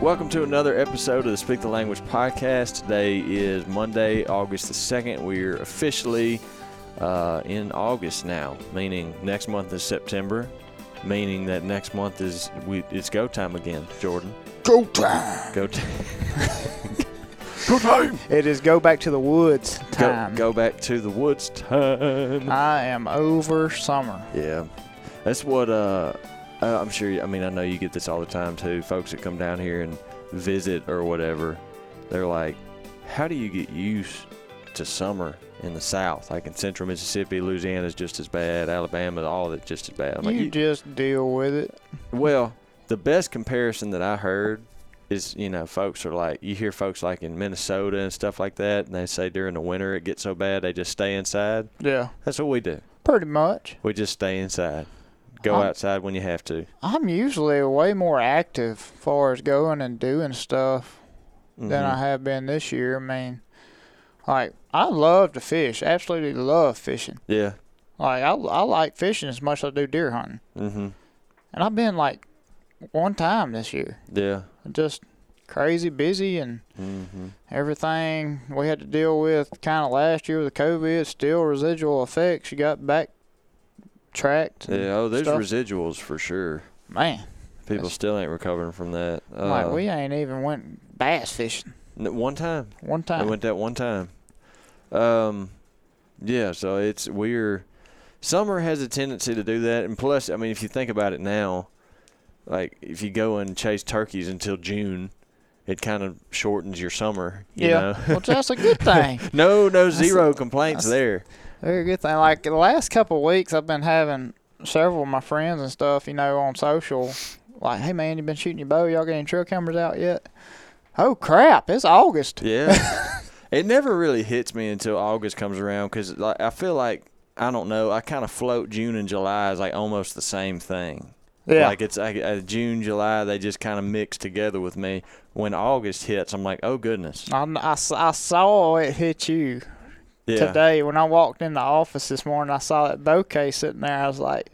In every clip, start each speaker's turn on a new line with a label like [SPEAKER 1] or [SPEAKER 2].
[SPEAKER 1] Welcome to another episode of the Speak the Language podcast. Today is Monday, August the 2nd. We're officially uh, in August now, meaning next month is September, meaning that next month is we, it's go time again, Jordan.
[SPEAKER 2] Go time.
[SPEAKER 1] Go time.
[SPEAKER 2] Go time.
[SPEAKER 3] It is go back to the woods
[SPEAKER 1] Go,
[SPEAKER 3] time.
[SPEAKER 1] go back to the woods time.
[SPEAKER 3] I am over summer.
[SPEAKER 1] Yeah, that's what. Uh, uh, I'm sure. I mean, I know you get this all the time too. Folks that come down here and visit or whatever, they're like, "How do you get used to summer in the South? Like in Central Mississippi, Louisiana is just as bad. Alabama, all of it just as bad." I'm like,
[SPEAKER 3] you
[SPEAKER 1] "You-
[SPEAKER 3] just deal with it.
[SPEAKER 1] well, the best comparison that I heard is, you know, folks are like, you hear folks like in Minnesota and stuff like that, and they say during the winter it gets so bad they just stay inside.
[SPEAKER 3] Yeah,
[SPEAKER 1] That's what we do.
[SPEAKER 3] pretty much.
[SPEAKER 1] We just stay inside. Go
[SPEAKER 3] I'm-
[SPEAKER 1] outside when you have to.
[SPEAKER 3] I'm usually way more active as far as going and doing stuff than
[SPEAKER 1] Mhm.
[SPEAKER 3] I have been this year. I mean, like I love to fish. Absolutely love fishing.
[SPEAKER 1] Yeah.
[SPEAKER 3] Like I, I like fishing as much as I do deer hunting.
[SPEAKER 1] Mm-hmm.
[SPEAKER 3] And I've been like one time this year.
[SPEAKER 1] Yeah.
[SPEAKER 3] Just crazy busy and
[SPEAKER 1] Mhm.
[SPEAKER 3] everything we had to deal with kind of last year with the COVID, still residual effects. You got backtracked. And
[SPEAKER 1] Yeah. Oh, there's
[SPEAKER 3] stuff.
[SPEAKER 1] residuals for sure.
[SPEAKER 3] Man,
[SPEAKER 1] People
[SPEAKER 3] That's-
[SPEAKER 1] still ain't recovering from that. Uh,
[SPEAKER 3] like we ain't even went bass fishing
[SPEAKER 1] one time.
[SPEAKER 3] one time.
[SPEAKER 1] I went that one time. Um, yeah. So it's we're summer has a tendency to do that, and plus, I mean, if you think about it now, like if you go and chase turkeys until June, it kind of shortens your summer. You
[SPEAKER 3] yeah,
[SPEAKER 1] Know?
[SPEAKER 3] well, that's a good thing.
[SPEAKER 1] no, no
[SPEAKER 3] That's-
[SPEAKER 1] zero complaints
[SPEAKER 3] that's-
[SPEAKER 1] there.
[SPEAKER 3] Very good thing. Like the last couple of weeks, I've been having several of my friends and stuff, you know, on social. Like, hey man, you been shooting your bow? Y'all getting trail cameras out yet? Oh crap! It's August.
[SPEAKER 1] Yeah. it never really hits me until August comes around because like, I feel like I don't know. I kind of float June and July as like almost the same thing.
[SPEAKER 3] Yeah.
[SPEAKER 1] Like it's like uh, June, July, they just kind of mix together with me. When August hits, I'm like, oh goodness.
[SPEAKER 3] I I saw it hit you
[SPEAKER 1] Yeah.
[SPEAKER 3] today when I walked in the office this morning. I saw that bouquet sitting there. I was like,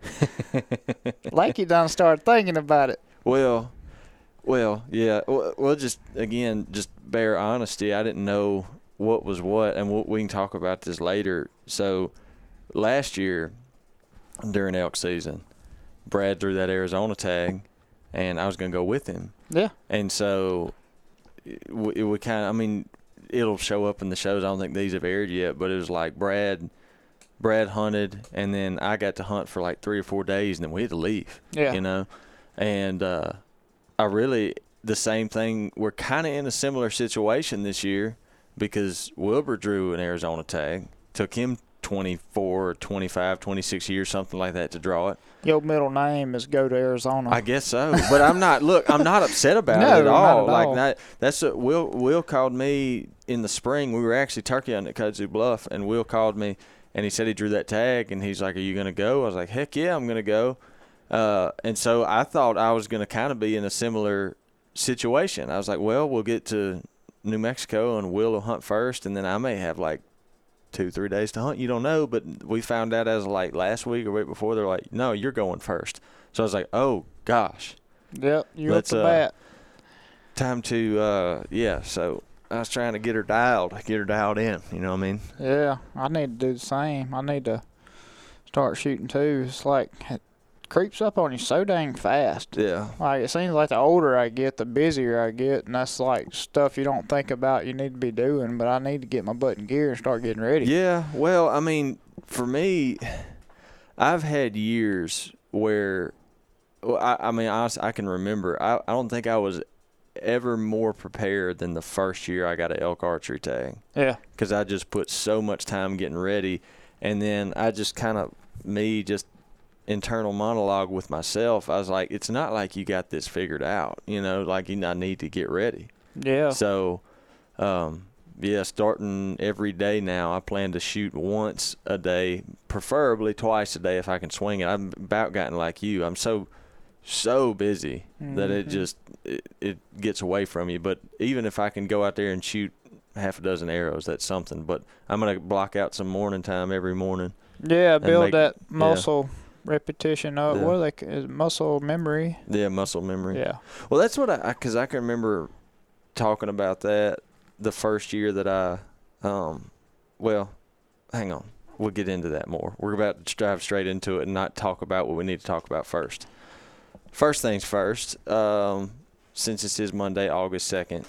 [SPEAKER 3] like you done started thinking about it.
[SPEAKER 1] Well, well, yeah. Well, well, just again, just bare honesty. I didn't know what was what, and we'll, we can talk about this later. So, last year during elk season, Brad threw that Arizona tag, and I was gonna go with him.
[SPEAKER 3] Yeah.
[SPEAKER 1] And so it, it would kind of, I mean, it'll show up in the shows. I don't think these have aired yet, but it was like Brad, Brad hunted, and then I got to hunt for like three or four days, and then we had to leave.
[SPEAKER 3] Yeah.
[SPEAKER 1] You know, and uh, I really the same thing. We're kind of in a similar situation this year because Wilbur drew an Arizona tag. Took him 24, or 25, 26 years, something like that, to draw it.
[SPEAKER 3] Your middle name is Go to Arizona.
[SPEAKER 1] I guess so, but I'm not. Look, I'm not upset about
[SPEAKER 3] No,
[SPEAKER 1] it at all.
[SPEAKER 3] at
[SPEAKER 1] like
[SPEAKER 3] all.
[SPEAKER 1] that. That's a, Will. Will called me in the spring. We were actually turkey hunting at Kudzu Bluff, and Will called me, and he said he drew that tag, and he's like, "Are you gonna go?" I was like, "Heck yeah, I'm gonna go." Uh, and so I thought I was gonna kind of be in a similar situation. I was like, "Well, we'll get to New Mexico, and Will will hunt first, and then I may have like." Two, three days to hunt. You don't know, but we found out as like last week or week before. They're like, "No, you're going first. So I was like, "Oh gosh,
[SPEAKER 3] yep, you
[SPEAKER 1] Let's,
[SPEAKER 3] up the
[SPEAKER 1] uh,
[SPEAKER 3] bat.
[SPEAKER 1] time to uh yeah so i was trying to get her dialed get her dialed in you know what i mean
[SPEAKER 3] Yeah, I need to do the same. I need to start shooting too. It's like creeps up on you so dang fast.
[SPEAKER 1] yeah
[SPEAKER 3] Like it seems like the older I get, the busier I get, and that's like stuff you don't think about you need to be doing. But I need to get my butt in gear and start getting ready.
[SPEAKER 1] yeah well i mean for me i've had years where well, I, I mean honestly, i can remember I, I don't think i was ever more prepared than the first year i got an elk archery tag
[SPEAKER 3] Yeah,
[SPEAKER 1] because I just put so much time getting ready, and then I just kind of me just internal monologue with myself. I was like, it's not like you got this figured out, you know, like you I need to get ready.
[SPEAKER 3] yeah.
[SPEAKER 1] So, um, yeah, starting every day now, I plan to shoot once a day, preferably twice a day if I can swing it. I've about gotten like you. I'm so so busy that it
[SPEAKER 3] Mhm.
[SPEAKER 1] just it, it gets away from you. But even if I can go out there and shoot half a dozen arrows, that's something. But I'm gonna block out some morning time every morning.
[SPEAKER 3] Yeah, build
[SPEAKER 1] make-
[SPEAKER 3] that
[SPEAKER 1] yeah.
[SPEAKER 3] Repetition of
[SPEAKER 1] Yeah.
[SPEAKER 3] what c- is muscle memory.
[SPEAKER 1] Yeah, muscle memory.
[SPEAKER 3] Yeah.
[SPEAKER 1] Well, that's what I because I, can remember talking about that the first year that I, um, well, hang on, we'll get into that more. We're about to drive straight into it and not talk about what we need to talk about first. First things first. Um, since this is Monday, August second,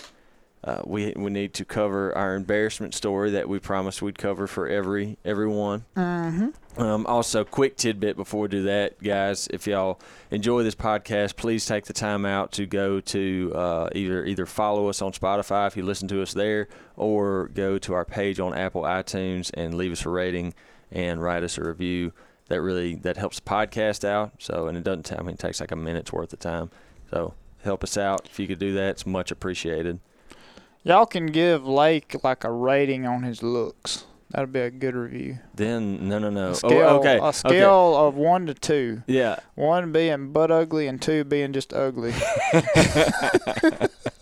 [SPEAKER 1] uh, we we need to cover our embarrassment story that we promised we'd cover for every everyone.
[SPEAKER 3] Mm-hmm.
[SPEAKER 1] Um, also, quick tidbit before we do that, guys. If y'all enjoy this podcast, please take the time out to go to uh, either either follow us on Spotify if you listen to us there, or go to our page on Apple iTunes and leave us a rating and write us a review. That really that helps the podcast out. So, and it doesn't. ta- I mean, it takes like a minute's worth of time. So, help us out if you could do that. It's much appreciated.
[SPEAKER 3] Y'all can give Lake like a rating on his looks. That'd be a good review.
[SPEAKER 1] Then no, no, no.
[SPEAKER 3] A scale,
[SPEAKER 1] oh, okay.
[SPEAKER 3] A
[SPEAKER 1] okay.
[SPEAKER 3] scale of one to two.
[SPEAKER 1] Yeah.
[SPEAKER 3] One being butt ugly and two being just ugly.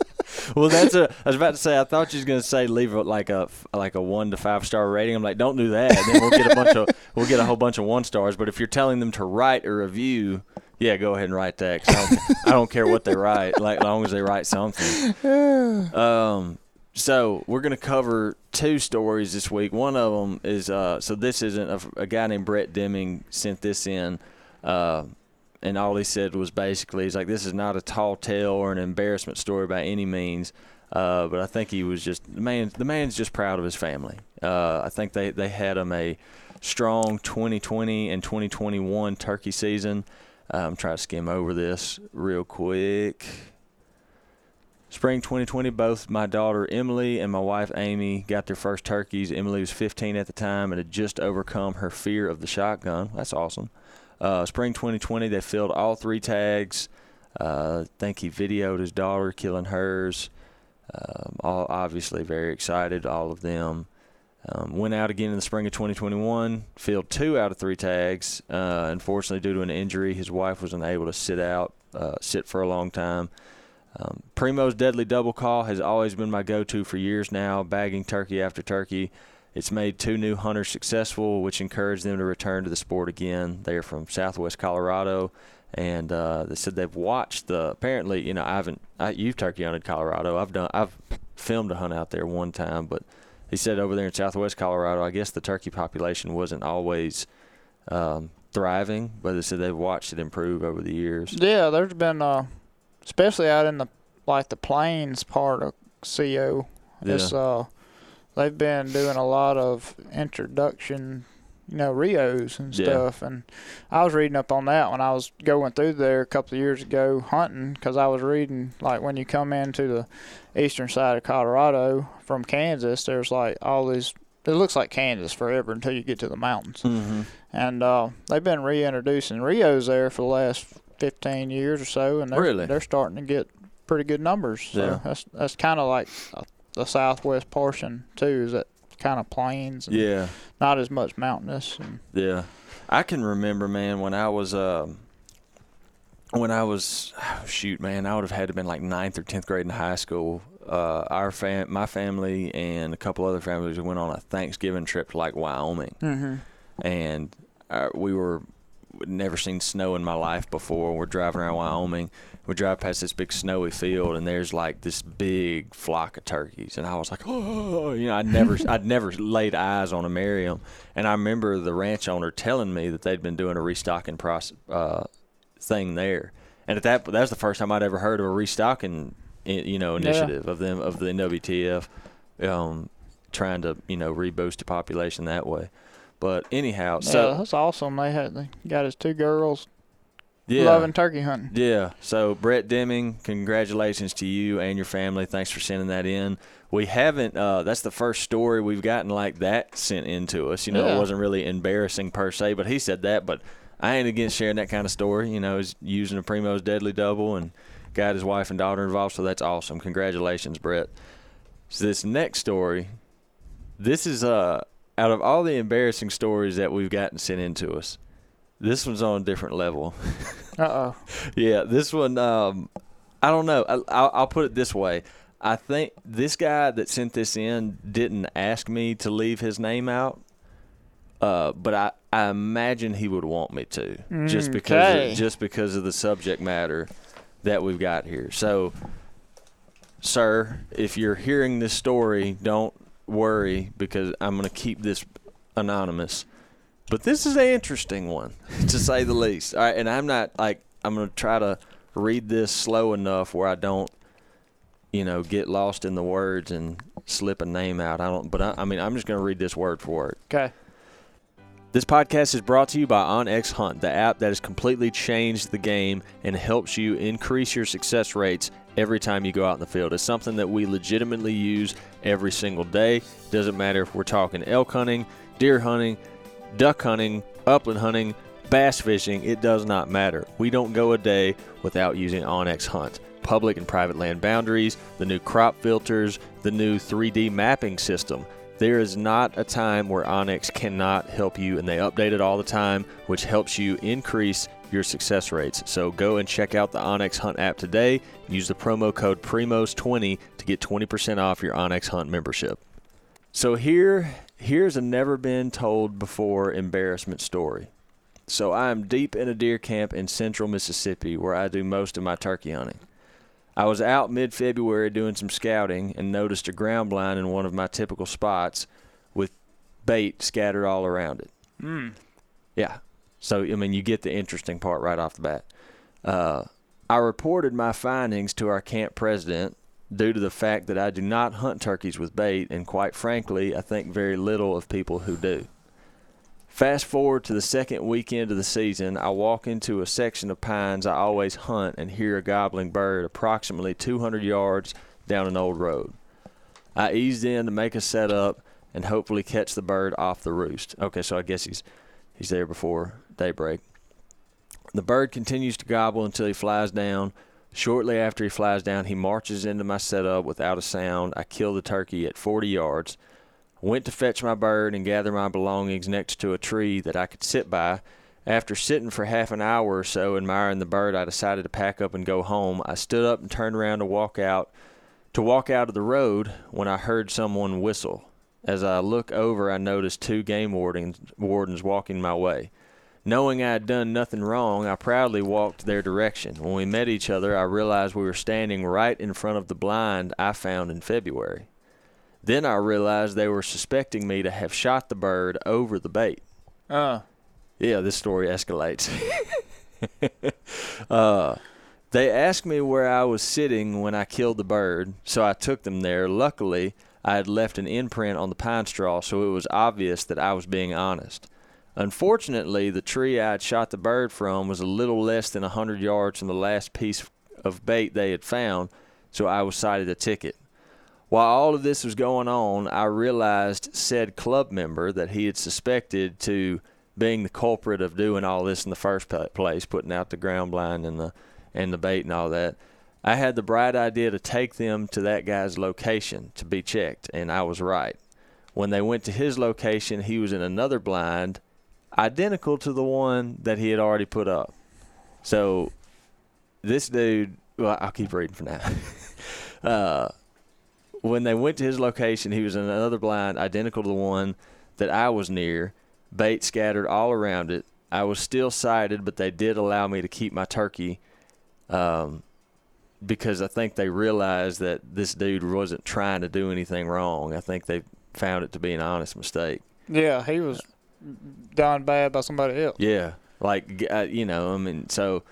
[SPEAKER 1] Well, that's a. I was about to say. I thought you was gonna say leave it like a like a one to five star rating. I'm like, don't do that. Then we'll get a bunch of we'll get a whole bunch of one stars. But if you're telling them to write a review, yeah, go ahead and write that. 'cause I, don't, I don't care what they write, like long as they write something. Um. So we're gonna cover two stories this week. One of them is uh. So this isn't a, a guy named Brett Deming sent this in. Uh, and all he said was basically, he's like, this is not a tall tale or an embarrassment story by any means. Uh, but I think he was just the man. The man's just proud of his family. Uh, I think they they had him a strong 2020 and 2021 turkey season. I'm trying to skim over this real quick. Spring 2020, both my daughter Emily and my wife Amy got their first turkeys. Emily was 15 at the time and had just overcome her fear of the shotgun. That's awesome. Uh, spring 2020, they filled all three tags. Uh, think he videoed his daughter killing hers. Um, all obviously very excited, all of them. Um, went out again in the spring of 2021, filled two out of three tags. Uh, unfortunately, due to an injury, his wife was unable to sit out, uh, sit for a long time. Um, Primos deadly double call has always been my go-to for years now, bagging turkey after turkey. It's made two new hunters successful, which encouraged them to return to the sport again. They are from Southwest Colorado, and uh, they said they've watched the. Apparently, you know, I haven't. I, you've turkey hunted Colorado. I've done. I've filmed a hunt out there one time, but he said over there in Southwest Colorado, I guess the turkey population wasn't always um, thriving, but they said they've watched it improve over the years.
[SPEAKER 3] yeah, there's been uh, especially out in the like the plains part of CO. It's uh, they've been doing a lot of introduction, you know, Rios and
[SPEAKER 1] Yeah.
[SPEAKER 3] stuff. And I was reading up on that when I was going through there a couple of years ago hunting because I was reading like when you come into the eastern side of Colorado from Kansas, there's like all these. It looks like Kansas forever until you get to the mountains
[SPEAKER 1] Mm-hmm.
[SPEAKER 3] and uh, they've been reintroducing Rios there for the last 15 years or so, and they're,
[SPEAKER 1] Really?
[SPEAKER 3] they're starting to get pretty good numbers. So
[SPEAKER 1] Yeah.
[SPEAKER 3] that's that's kind of like uh, the southwest portion too, is that kind of plains, and
[SPEAKER 1] Yeah.
[SPEAKER 3] not as much mountainous. And
[SPEAKER 1] Yeah, I can remember, man, when I was um, when I was oh, shoot, man, I would have had to been like ninth or tenth grade in high school. Uh, our fam, my family, and a couple other families went on a Thanksgiving trip to like Wyoming,
[SPEAKER 3] mm-hmm.
[SPEAKER 1] and uh, we were never seen snow in my life before. We're driving around Wyoming. We drive past this big snowy field, and there's like this big flock of turkeys, and I was like, oh, you know, I'd never, I'd never laid eyes on a Merriam, and I remember the ranch owner telling me that they'd been doing a restocking process uh, thing there, and at that, that was the first time I'd ever heard of a restocking, you know,
[SPEAKER 3] Yeah.
[SPEAKER 1] initiative of them of the NWTF, um, trying to you know reboost the population that way. But anyhow,
[SPEAKER 3] yeah,
[SPEAKER 1] so
[SPEAKER 3] that's awesome. They had they got his two girls
[SPEAKER 1] yeah,
[SPEAKER 3] loving turkey hunting.
[SPEAKER 1] yeah. So Brett Deming, congratulations to you and your family. Thanks for sending that in. We haven't. Uh, that's the first story we've gotten like that sent in to us. You know, it wasn't really embarrassing per se, but he said that. But I ain't against sharing that kind of story. You know, he's using a Primos deadly double and got his wife and daughter involved. So that's awesome. Congratulations, Brett. So this next story, this is uh out of all the embarrassing stories that we've gotten sent in to us, this one's on a different level.
[SPEAKER 3] Uh oh.
[SPEAKER 1] Yeah, this one. Um, I don't know. I, I'll, I'll put it this way. I think this guy that sent this in didn't ask me to leave his name out. Uh, but I I imagine he would want me to, just
[SPEAKER 3] Mm,
[SPEAKER 1] because
[SPEAKER 3] Okay.
[SPEAKER 1] of, just because of the subject matter that we've got here. So, sir, if you're hearing this story, don't worry because I'm going to keep this anonymous. But this is an interesting one, to say the least. All right, and I'm not like I'm going to try to read this slow enough where I don't, you know, get lost in the words and slip a name out. I don't. But I, I mean, I'm just going to read this word for word.
[SPEAKER 3] Okay.
[SPEAKER 1] This podcast is brought to you by OnX Hunt, the app that has completely changed the game and helps you increase your success rates every time you go out in the field. It's something that we legitimately use every single day. Doesn't matter if we're talking elk hunting, deer hunting, duck hunting, upland hunting, bass fishing, it does not matter. We don't go a day without using OnX Hunt. Public and private land boundaries, the new crop filters, the new 3D mapping system. There is not a time where OnX cannot help you, and they update it all the time, which helps you increase your success rates. So go and check out the OnX Hunt app today. Use the promo code PRIMOS20 to get 20% off your OnX Hunt membership. So here, here's a never been told before embarrassment story. So I am deep in a deer camp in central Mississippi where I do most of my turkey hunting. I was out mid February doing some scouting and noticed a ground blind in one of my typical spots with bait scattered all around it.
[SPEAKER 3] Mm.
[SPEAKER 1] Yeah. So, I mean, you get the interesting part right off the bat. Uh, I reported my findings to our camp president due to the fact that I do not hunt turkeys with bait, and quite frankly, I think very little of people who do. Fast forward to the second weekend of the season, I walk into a section of pines I always hunt and hear a gobbling bird approximately 200 yards down an old road. I eased in to make a setup and hopefully catch the bird off the roost. Okay, so I guess he's he's there before daybreak. The bird continues to gobble until he flies down. Shortly after he flies down, he marches into my setup without a sound. I kill the turkey at 40 yards. Went to fetch my bird and gather my belongings next to a tree that I could sit by. After sitting for half an hour or so admiring the bird, I decided to pack up and go home. I stood up and turned around to walk out to walk out of the road when I heard someone whistle. As I look over, I noticed two game wardens, wardens walking my way. Knowing I had done nothing wrong, I proudly walked their direction. When we met each other, I realized we were standing right in front of the blind I found in February. Then I realized they were suspecting me to have shot the bird over the bait.
[SPEAKER 3] Uh.
[SPEAKER 1] Yeah, this story escalates. uh, they asked me where I was sitting when I killed the bird, so I took them there. Luckily, I had left an imprint on the pine straw, so it was obvious that I was being honest. Unfortunately, the tree I had shot the bird from was a little less than a 100 yards from the last piece of bait they had found, so I was cited a ticket. While all of this was going on, I realized said club member that he had suspected to being the culprit of doing all this in the first place, putting out the ground blind and the and the bait and all that. I had the bright idea to take them to that guy's location to be checked, and I was right. When they went to his location, he was in another blind, identical to the one that he had already put up. So, this dude, well, I'll keep reading for now. uh, when they went to his location, he was in another blind identical to the one that I was near, bait scattered all around it. I was still sighted, but they did allow me to keep my turkey um, because I think they realized that this dude wasn't trying to do anything wrong. I think they found it to be an honest mistake.
[SPEAKER 3] Yeah, he was done bad by somebody else.
[SPEAKER 1] Yeah, like uh, you know, I mean, so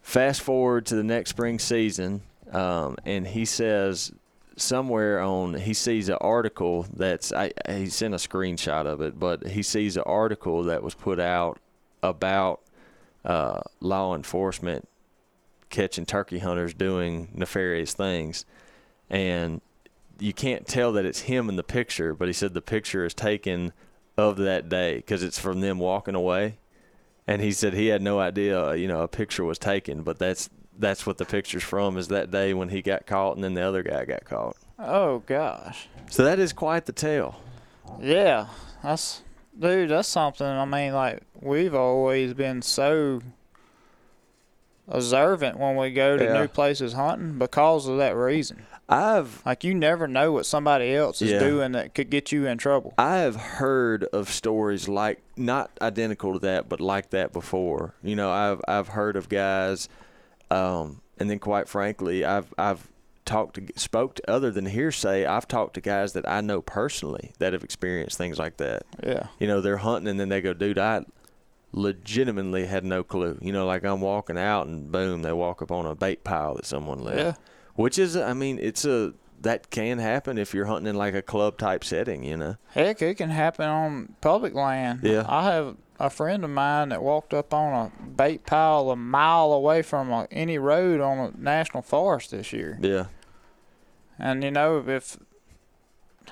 [SPEAKER 1] fast forward to the next spring season, um, and he says somewhere on he sees an article that's I, he sent a screenshot of it, but he sees an article that was put out about uh, law enforcement catching turkey hunters doing nefarious things, and you can't tell that it's him in the picture, but he said the picture is taken of that day because it's from them walking away. And he said he had no idea, you know, a picture was taken, but that's that's what the picture's from is that day when he got caught and then the other guy got caught.
[SPEAKER 3] Oh gosh.
[SPEAKER 1] So that is quite the tale.
[SPEAKER 3] Yeah, that's dude. That's something. I mean, like we've always been so observant when we go to
[SPEAKER 1] Yeah.
[SPEAKER 3] new places hunting because of that reason.
[SPEAKER 1] I've
[SPEAKER 3] Like you never know what somebody else is
[SPEAKER 1] Yeah.
[SPEAKER 3] doing that could get you in trouble.
[SPEAKER 1] I have heard of stories like not identical to that, but like that before. You know, I've I've heard of guys, um, and then quite frankly, I've I've talked to spoke to other than hearsay. I've talked to guys that I know personally that have experienced things like that.
[SPEAKER 3] Yeah.
[SPEAKER 1] You know, they're hunting and then they go, dude, I legitimately had no clue. You know, like I'm walking out and boom, they walk up on a bait pile that someone left.
[SPEAKER 3] Yeah.
[SPEAKER 1] Which is, I mean, it's a that can happen if you're hunting in like a club type setting. You know.
[SPEAKER 3] Heck, it can happen on public land.
[SPEAKER 1] Yeah.
[SPEAKER 3] I have a friend of mine that walked up on a bait pile a mile away from a, any road on a national forest this year.
[SPEAKER 1] Yeah.
[SPEAKER 3] And you know, if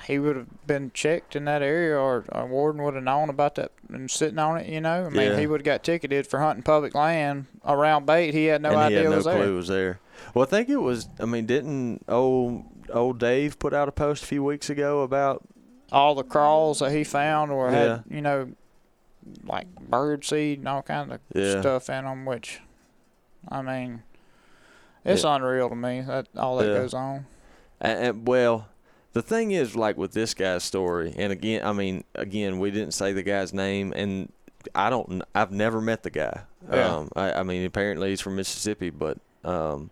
[SPEAKER 3] he would have been checked in that area, or a warden would have known about that and sitting on it, you know, I mean,
[SPEAKER 1] Yeah.
[SPEAKER 3] he would have got ticketed for hunting public land around bait. He had no
[SPEAKER 1] and
[SPEAKER 3] idea
[SPEAKER 1] he had
[SPEAKER 3] it
[SPEAKER 1] no
[SPEAKER 3] was
[SPEAKER 1] clue
[SPEAKER 3] there.
[SPEAKER 1] was there. Well, I think it was. I mean, didn't old old Dave put out a post a few weeks ago about?
[SPEAKER 3] All the crawls that he found, or
[SPEAKER 1] Yeah.
[SPEAKER 3] had, you know, like bird seed and all kind of
[SPEAKER 1] Yeah.
[SPEAKER 3] stuff in them, which, I mean, it's
[SPEAKER 1] Yeah.
[SPEAKER 3] unreal to me that all that
[SPEAKER 1] Yeah.
[SPEAKER 3] goes on.
[SPEAKER 1] And, and well, the thing is, like with this guy's story, and again, I mean, again, we didn't say the guy's name, and I don't. I've never met the guy.
[SPEAKER 3] Yeah.
[SPEAKER 1] Um, I, I mean, apparently he's from Mississippi, but um,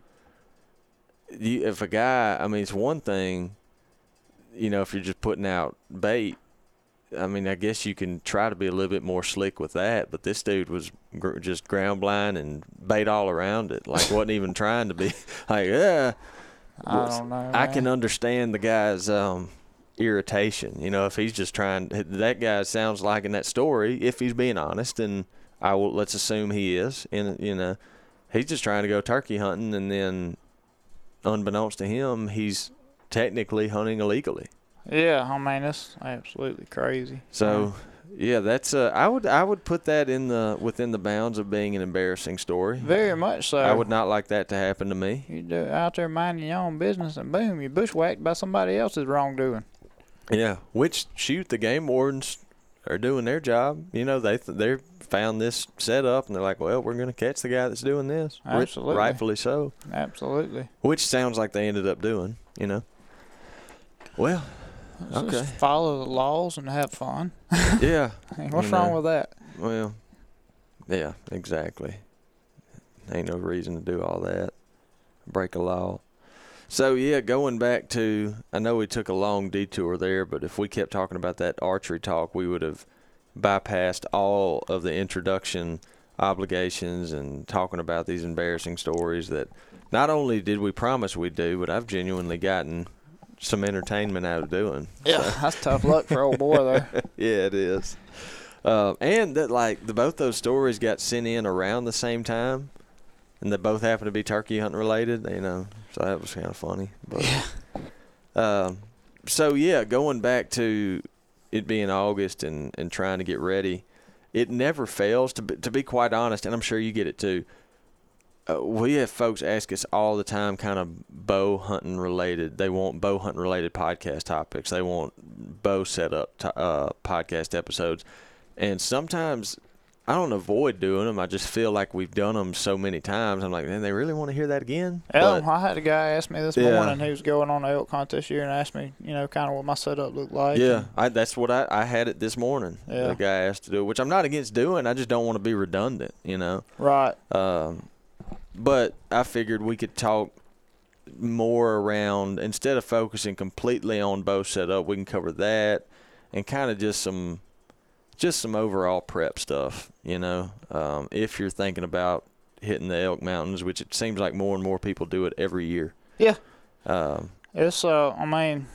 [SPEAKER 1] you, if a guy, I mean, it's one thing, you know, if you're just putting out bait. I mean, I guess you can try to be a little bit more slick with that, but this dude was gr- just ground blind and bait all around it. Like, wasn't even trying to be like, yeah.
[SPEAKER 3] I don't know.
[SPEAKER 1] I can understand the guy's um, irritation. You know, if he's just trying, that guy sounds like in that story, if he's being honest, and I will let's assume he is. And you know, he's just trying to go turkey hunting, and then, unbeknownst to him, he's technically hunting illegally.
[SPEAKER 3] Yeah, I mean, it's absolutely crazy.
[SPEAKER 1] So. Yeah, that's uh, I would I would put that in the within the bounds of being an embarrassing story.
[SPEAKER 3] Very much so.
[SPEAKER 1] I would not like that to happen to me.
[SPEAKER 3] You do out there minding your own business, and boom, you bushwhacked by somebody else's wrongdoing.
[SPEAKER 1] Yeah, which shoot the game wardens are doing their job. You know, they they found this set up and they're like, well, we're going to catch the guy that's doing this.
[SPEAKER 3] Absolutely.
[SPEAKER 1] rightfully so.
[SPEAKER 3] Absolutely.
[SPEAKER 1] Which sounds like they ended up doing. You know. Well, Okay.
[SPEAKER 3] Just follow the laws and have fun.
[SPEAKER 1] yeah.
[SPEAKER 3] Hey, what's
[SPEAKER 1] You
[SPEAKER 3] wrong with that?
[SPEAKER 1] Well, yeah, exactly. Ain't no reason to do all that. Break a law. So yeah, going back to I know we took a long detour there, but if we kept talking about that archery talk, we would have bypassed all of the introduction obligations and talking about these embarrassing stories that not only did we promise we'd do, but I've genuinely gotten some entertainment out of doing.
[SPEAKER 3] Yeah, that's tough luck for old boy there.
[SPEAKER 1] yeah, it is. Uh, and that like the both those stories got sent in around the same time, and they both happen to be turkey hunting related. You know, so that was kind of funny. But um, so yeah, going back to it being August and and trying to get ready, it never fails to be, to be quite honest, and I'm sure you get it too. Uh, we have folks ask us all the time, kind of bow hunting related. They want bow hunting related podcast topics. They want bow setup to, uh, podcast episodes, and sometimes I don't avoid doing them. I just feel like we've done them so many times. I'm like, man, they really want to hear that again. But-
[SPEAKER 3] I had a guy ask me this
[SPEAKER 1] Yeah.
[SPEAKER 3] morning who was going on the elk hunt this year and asked me, you know, kind of what my setup looked like.
[SPEAKER 1] Yeah, I, that's what I, I had it this morning.
[SPEAKER 3] Yeah.
[SPEAKER 1] The guy asked to do it, which I'm not against doing. I just don't want to be redundant, you know.
[SPEAKER 3] Right.
[SPEAKER 1] Um, but I figured we could talk more around instead of focusing completely on bow setup, we can cover that and kind of just some just some overall prep stuff, you know. Um, if you're thinking about hitting the Elk Mountains, which it seems like more and more people do it every year.
[SPEAKER 3] Yeah.
[SPEAKER 1] Um,
[SPEAKER 3] It's uh, I mean,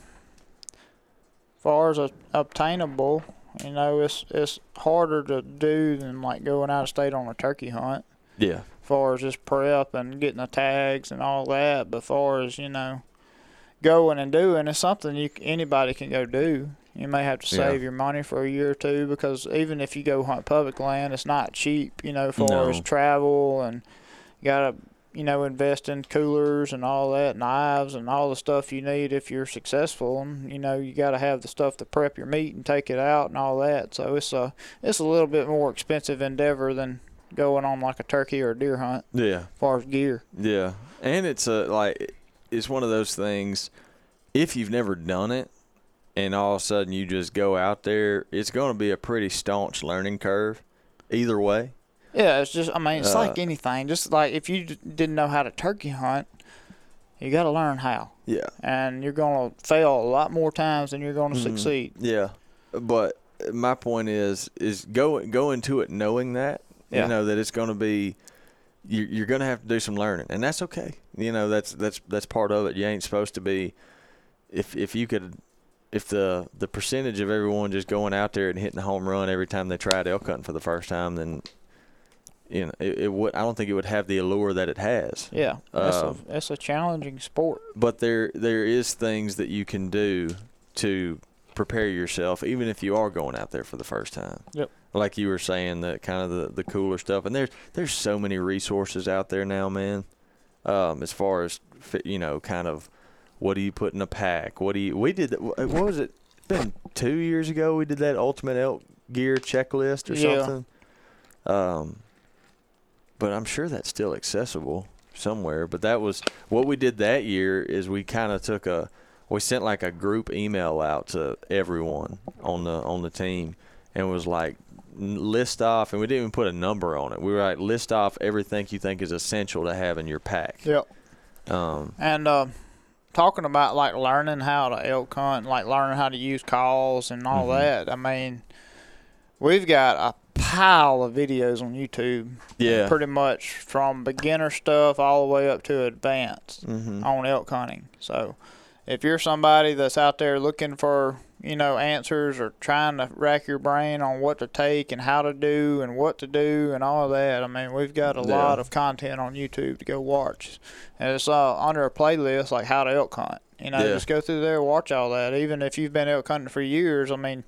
[SPEAKER 3] far as a, obtainable, you know, it's it's harder to do than like going out of state on a turkey hunt.
[SPEAKER 1] yeah.
[SPEAKER 3] Far as just prep and getting the tags and all that. But far as you know, going and doing it's something you anybody can go do. You may have to
[SPEAKER 1] Yeah.
[SPEAKER 3] save your money for a year or two because even if you go hunt public land, it's not cheap. You know, far
[SPEAKER 1] No.
[SPEAKER 3] as travel and you gotta you know invest in coolers and all that, knives and all the stuff you need if you're successful. And you know you gotta have the stuff to prep your meat and take it out and all that. So it's a it's a little bit more expensive endeavor than going on like a turkey or a deer hunt
[SPEAKER 1] Yeah.
[SPEAKER 3] as far as gear.
[SPEAKER 1] Yeah, and it's a like it's one of those things. If you've never done it, and all of a sudden you just go out there, it's going to be a pretty staunch learning curve. Either way.
[SPEAKER 3] Yeah, it's just I mean it's
[SPEAKER 1] Uh,
[SPEAKER 3] like anything. Just like if you didn't know how to turkey hunt, you got to learn how,
[SPEAKER 1] Yeah.
[SPEAKER 3] and you're gonna fail a lot more times than you're gonna
[SPEAKER 1] Mhm.
[SPEAKER 3] succeed.
[SPEAKER 1] Yeah, but my point is is go go into it knowing that
[SPEAKER 3] Yeah.
[SPEAKER 1] you know that it's going to be you're, you're going to have to do some learning, and that's okay. You know that's that's that's part of it. You ain't supposed to be if if you could if the the percentage of everyone just going out there and hitting a home run every time they tried elk hunting for the first time, then you know it, it would. I don't think it would have the allure that it has.
[SPEAKER 3] Yeah, that's
[SPEAKER 1] Um,
[SPEAKER 3] a that's a challenging sport.
[SPEAKER 1] but there there is things that you can do to prepare yourself even if you are going out there for the first time.
[SPEAKER 3] Yep.
[SPEAKER 1] like you were saying the kind of the, the cooler stuff. And there's there's so many resources out there now man. Um as far as you know kind of what do you put in a pack? What do you we did what was it? Been two years ago we did that ultimate elk gear checklist or
[SPEAKER 3] Yeah.
[SPEAKER 1] something. Um but i'm sure that's still accessible somewhere. But that was what we did that year is we kind of took a we sent like a group email out to everyone on the on the team and was like list off and we didn't even put a number on it we were like list off everything you think is essential to have in your pack
[SPEAKER 3] Yep.
[SPEAKER 1] um
[SPEAKER 3] And uh, talking about like learning how to elk hunt, like learning how to use calls and all
[SPEAKER 1] Mhm.
[SPEAKER 3] that. I mean, we've got a pile of videos on YouTube.
[SPEAKER 1] yeah
[SPEAKER 3] Pretty much from beginner stuff all the way up to advanced
[SPEAKER 1] mm-hmm.
[SPEAKER 3] on elk hunting. So, if you're somebody that's out there looking for you know answers or trying to rack your brain on what to take and how to do and what to do and all of that, I mean, we've got a
[SPEAKER 1] Yeah.
[SPEAKER 3] lot of content on YouTube to go watch, and it's uh, under a playlist like how to elk hunt. You know,
[SPEAKER 1] Yeah.
[SPEAKER 3] just go through there, watch all that. Even if you've been elk hunting for years, I mean,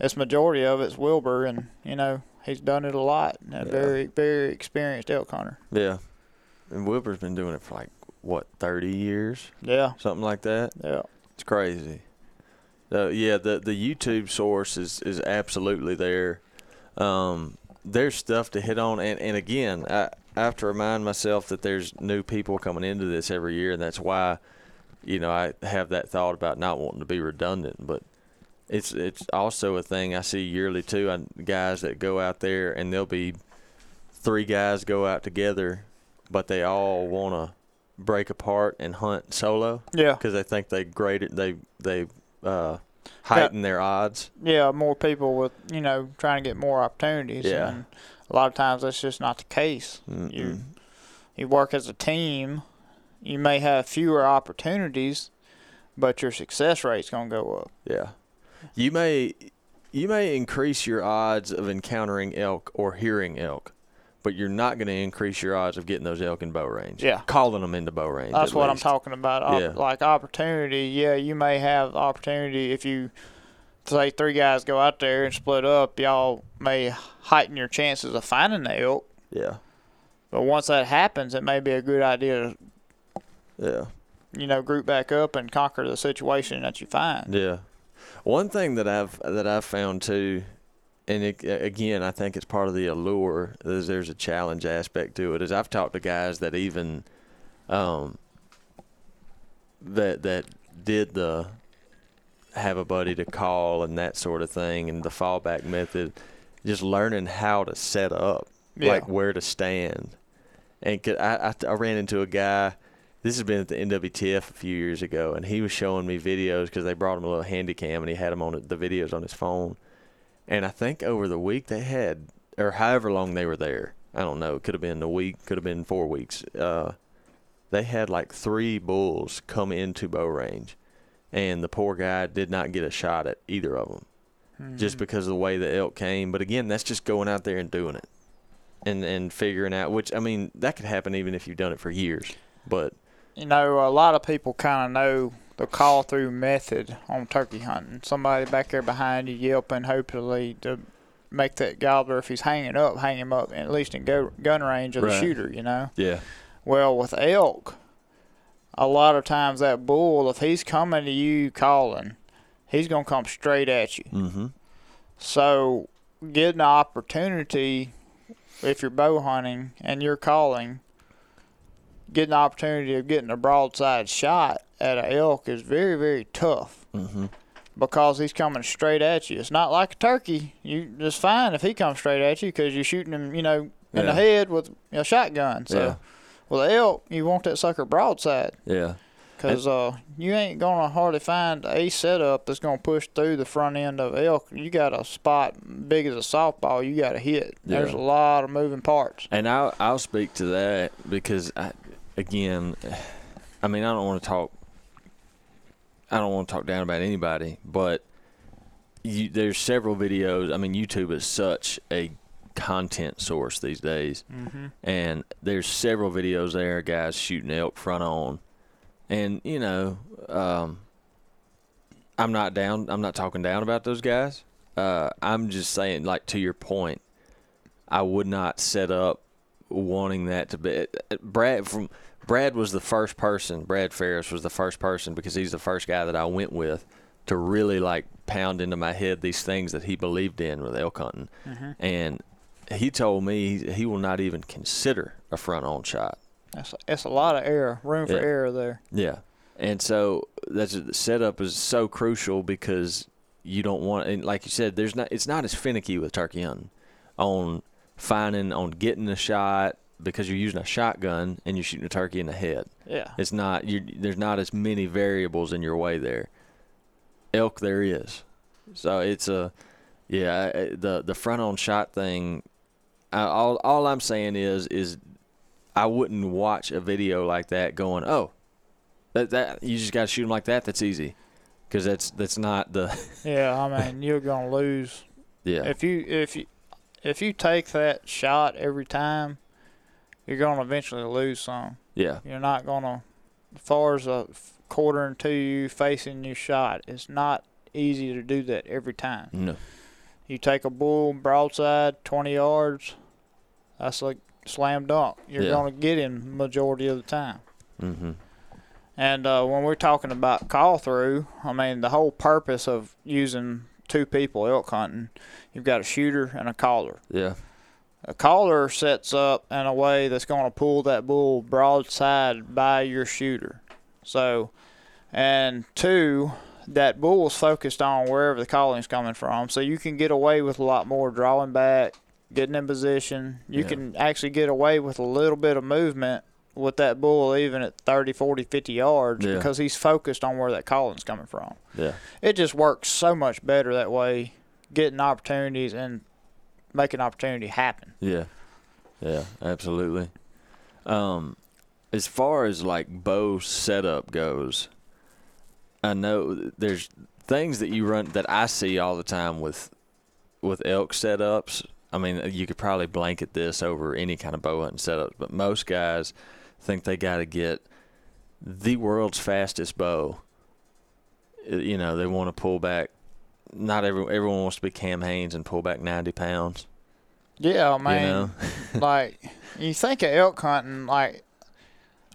[SPEAKER 3] it's majority of it's Wilbur, and you know he's done it a lot. A
[SPEAKER 1] Yeah.
[SPEAKER 3] very very experienced elk hunter.
[SPEAKER 1] yeah and wilbur's been doing it for like what 30 years
[SPEAKER 3] Yeah,
[SPEAKER 1] something like that
[SPEAKER 3] yeah.
[SPEAKER 1] It's crazy. Uh, yeah, the the YouTube source is is absolutely there. Um, there's stuff to hit on, and and again, I, I have to remind myself that there's new people coming into this every year, and that's why, you know, I have that thought about not wanting to be redundant, but. It's it's also a thing I see yearly too. I, guys that go out there and there'll be three guys go out together, but they all want to break apart and hunt solo
[SPEAKER 3] Yeah,
[SPEAKER 1] because they think they graded they they uh, heighten their odds.
[SPEAKER 3] yeah, more people with you know trying to get more opportunities.
[SPEAKER 1] Yeah.
[SPEAKER 3] and a lot of times that's just not the case. You
[SPEAKER 1] Mm-mm.
[SPEAKER 3] you work as a team, you may have fewer opportunities, but your success rate's gonna go up.
[SPEAKER 1] Yeah, you may you may increase your odds of encountering elk or hearing elk, but you're not going to increase your odds of getting those elk in bow range.
[SPEAKER 3] Yeah.
[SPEAKER 1] calling them into bow range.
[SPEAKER 3] That's
[SPEAKER 1] at
[SPEAKER 3] what I'm talking about. Op-
[SPEAKER 1] Yeah.
[SPEAKER 3] Like opportunity, yeah, you may have opportunity if you say three guys go out there and split up, y'all may heighten your chances of finding the elk.
[SPEAKER 1] Yeah,
[SPEAKER 3] But once that happens, it may be a good idea to
[SPEAKER 1] yeah,
[SPEAKER 3] you know group back up and conquer the situation that you find.
[SPEAKER 1] yeah. One thing that I've that I've found too, and it, again, I think it's part of the allure. Is there's a challenge aspect to it. Is I've talked to guys that even, um, that that did the have a buddy to call and that sort of thing and the fallback method, just learning how to set up,
[SPEAKER 3] Yeah.
[SPEAKER 1] like where to stand. And I, I I ran into a guy. This has been at the NWTF a few years ago, and he was showing me videos because they brought him a little handy cam, and he had them on the videos on his phone. And I think over the week they had, or however long they were there, I don't know. It could have been a week, could have been four weeks. Uh, they had like three bulls come into bow range, and the poor guy did not get a shot at either of them,
[SPEAKER 3] Mm-hmm.
[SPEAKER 1] just because of the way the elk came. But again, that's just going out there and doing it, and and figuring out. Which I mean, that could happen even if you've done it for years. But
[SPEAKER 3] you know, a lot of people kind of know the call through method on turkey hunting. Somebody back there behind you yelping, hopefully to make that gobbler, if he's hanging up, hang him up at least in go, gun range of the shooter. You know.
[SPEAKER 1] yeah,
[SPEAKER 3] Well, with elk, a lot of times that bull, if he's coming to you calling, he's gonna come straight at you.
[SPEAKER 1] mm-hmm.
[SPEAKER 3] So getting the opportunity if you're bow hunting and you're calling, getting the opportunity of getting a broadside shot at an elk is very, very tough
[SPEAKER 1] Mm-hmm.
[SPEAKER 3] because he's coming straight at you. It's not like a turkey. You just fine if he comes straight at you because you're shooting him, you know, in
[SPEAKER 1] Yeah.
[SPEAKER 3] the head with a shotgun. So,
[SPEAKER 1] Yeah.
[SPEAKER 3] with an elk, you want that sucker broadside
[SPEAKER 1] Yeah.
[SPEAKER 3] because uh, you ain't gonna hardly find a setup that's gonna push through the front end of elk. You got a spot big as a softball. You got to hit. There's a lot of moving parts.
[SPEAKER 1] And I'll I'll speak to that because I, again, I mean I don't want to talk. I don't want to talk down about anybody, but you, there's several videos. I mean, YouTube is such a content source these days,
[SPEAKER 3] Mm-hmm.
[SPEAKER 1] and there's several videos there, guys shooting elk front on, and you know, um, I'm not down. I'm not talking down about those guys. Uh, I'm just saying, like to your point, I would not set up wanting that to be Brad from Brad was the first person Brad Ferris was the first person because he's the first guy that I went with to really like pound into my head these things that he believed in with elk hunting mm-hmm. and he told me he, he will not even consider a front on shot
[SPEAKER 3] That's it's a lot of error, room for
[SPEAKER 1] Yeah.
[SPEAKER 3] error there.
[SPEAKER 1] yeah and so that's the setup is so crucial because you don't want and like you said there's not it's not as finicky with turkey hunting on finding on getting a shot because you're using a shotgun and you're shooting a turkey in the head.
[SPEAKER 3] Yeah.
[SPEAKER 1] it's not you there's not as many variables in your way there. Elk there is. So it's a yeah the the front on shot thing I, all all I'm saying is is I wouldn't watch a video like that going oh that that you just got to shoot them like that? That's easy. Because that's that's not the
[SPEAKER 3] Yeah, I mean you're gonna lose.
[SPEAKER 1] Yeah.
[SPEAKER 3] If you if you if you take that shot every time. You're gonna eventually lose some.
[SPEAKER 1] yeah
[SPEAKER 3] You're not gonna, as far as a f- quartering to you facing your shot, it's not easy to do that every time.
[SPEAKER 1] no
[SPEAKER 3] You take a bull broadside, 20 yards, that's like slam dunk. You're
[SPEAKER 1] Yeah.
[SPEAKER 3] gonna get him majority of the time.
[SPEAKER 1] mm-hmm
[SPEAKER 3] And uh, when we're talking about call through, I mean the whole purpose of using two people elk hunting, you've got a shooter and a caller.
[SPEAKER 1] yeah
[SPEAKER 3] A caller sets up in a way that's going to pull that bull broadside by your shooter. So, and two, that bull's focused on wherever the calling's coming from. So you can get away with a lot more drawing back, getting in position. You
[SPEAKER 1] Yeah.
[SPEAKER 3] can actually get away with a little bit of movement with that bull even at 30, 40, 50 yards
[SPEAKER 1] Yeah.
[SPEAKER 3] because he's focused on where that calling's coming from
[SPEAKER 1] yeah
[SPEAKER 3] it just works so much better that way, getting opportunities and making opportunity happen.
[SPEAKER 1] Yeah, yeah, absolutely. Um, as far as like bow setup goes, I know there's things that you run that I see all the time with with elk setups. I mean, you could probably blanket this over any kind of bow hunting setup, but most guys think they got to get the world's fastest bow. Uh, You know, they want to pull back. Not every everyone wants to be Cam Hanes and pull back ninety pounds.
[SPEAKER 3] Yeah, I mean,
[SPEAKER 1] you know,
[SPEAKER 3] like you think of elk hunting, like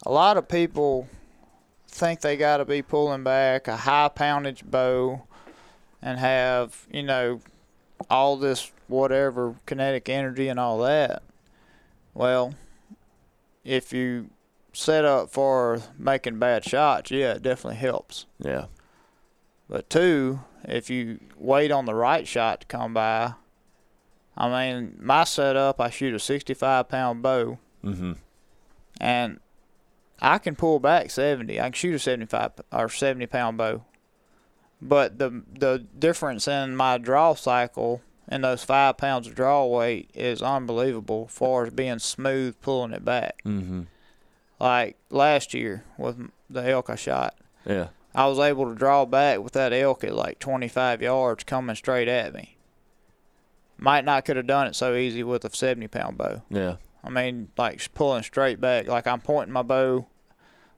[SPEAKER 3] a lot of people think they got to be pulling back a high poundage bow and have you know all this whatever kinetic energy and all that. Well, if you set up for making bad shots, yeah, it definitely helps.
[SPEAKER 1] yeah,
[SPEAKER 3] But two, if you wait on the right shot to come by, I mean, my setup, I shoot a 65 pound bow,
[SPEAKER 1] mm-hmm.
[SPEAKER 3] and I can pull back 70. I can shoot a 75 or 70 pound bow. But the the difference in my draw cycle and those five pounds of draw weight is unbelievable as far as being smooth pulling it back.
[SPEAKER 1] Mm-hmm.
[SPEAKER 3] Like last year with the elk I shot.
[SPEAKER 1] Yeah.
[SPEAKER 3] I was able to draw back with that elk at like 25 yards coming straight at me. Might not could have done it so easy with a 70 pound bow.
[SPEAKER 1] Yeah.
[SPEAKER 3] I mean, like pulling straight back, like I'm pointing my bow,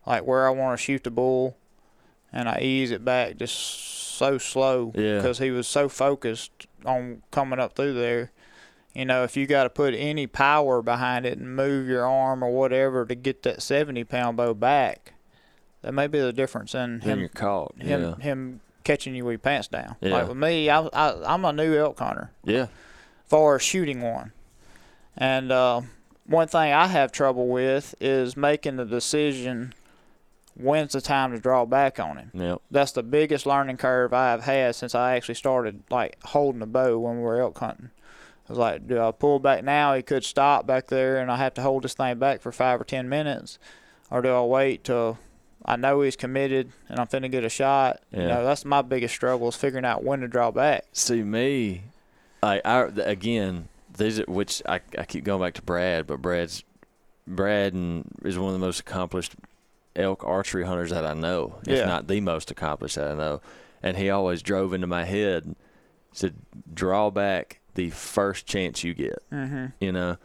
[SPEAKER 3] like where I want to shoot the bull, and I ease it back just so slow
[SPEAKER 1] Yeah.
[SPEAKER 3] because he was so focused on coming up through there. You know, if you got to put any power behind it and move your arm or whatever to get that 70 pound bow back, that may be the difference in him
[SPEAKER 1] caught.
[SPEAKER 3] him
[SPEAKER 1] yeah.
[SPEAKER 3] him catching you with your pants down.
[SPEAKER 1] Yeah.
[SPEAKER 3] Like with me, I, I I'm a new elk hunter
[SPEAKER 1] Yeah.
[SPEAKER 3] as shooting one. And uh, one thing I have trouble with is making the decision when's the time to draw back on him.
[SPEAKER 1] Yep.
[SPEAKER 3] That's the biggest learning curve I have had since I actually started like holding a bow when we were elk hunting. I was like, do I pull back now? He could stop back there, and I have to hold this thing back for five or ten minutes, or do I wait till I know he's committed and I'm finna get a shot? You know, that's my biggest struggle is figuring out when to draw back.
[SPEAKER 1] See me, like I again, these are, which I I keep going back to Brad, but Brad's Brad and is one of the most accomplished elk archery hunters that I know, if
[SPEAKER 3] Yeah.
[SPEAKER 1] not the most accomplished that I know. And he always drove into my head, said, "Draw back the first chance you get."
[SPEAKER 3] Mm-hmm.
[SPEAKER 1] you know.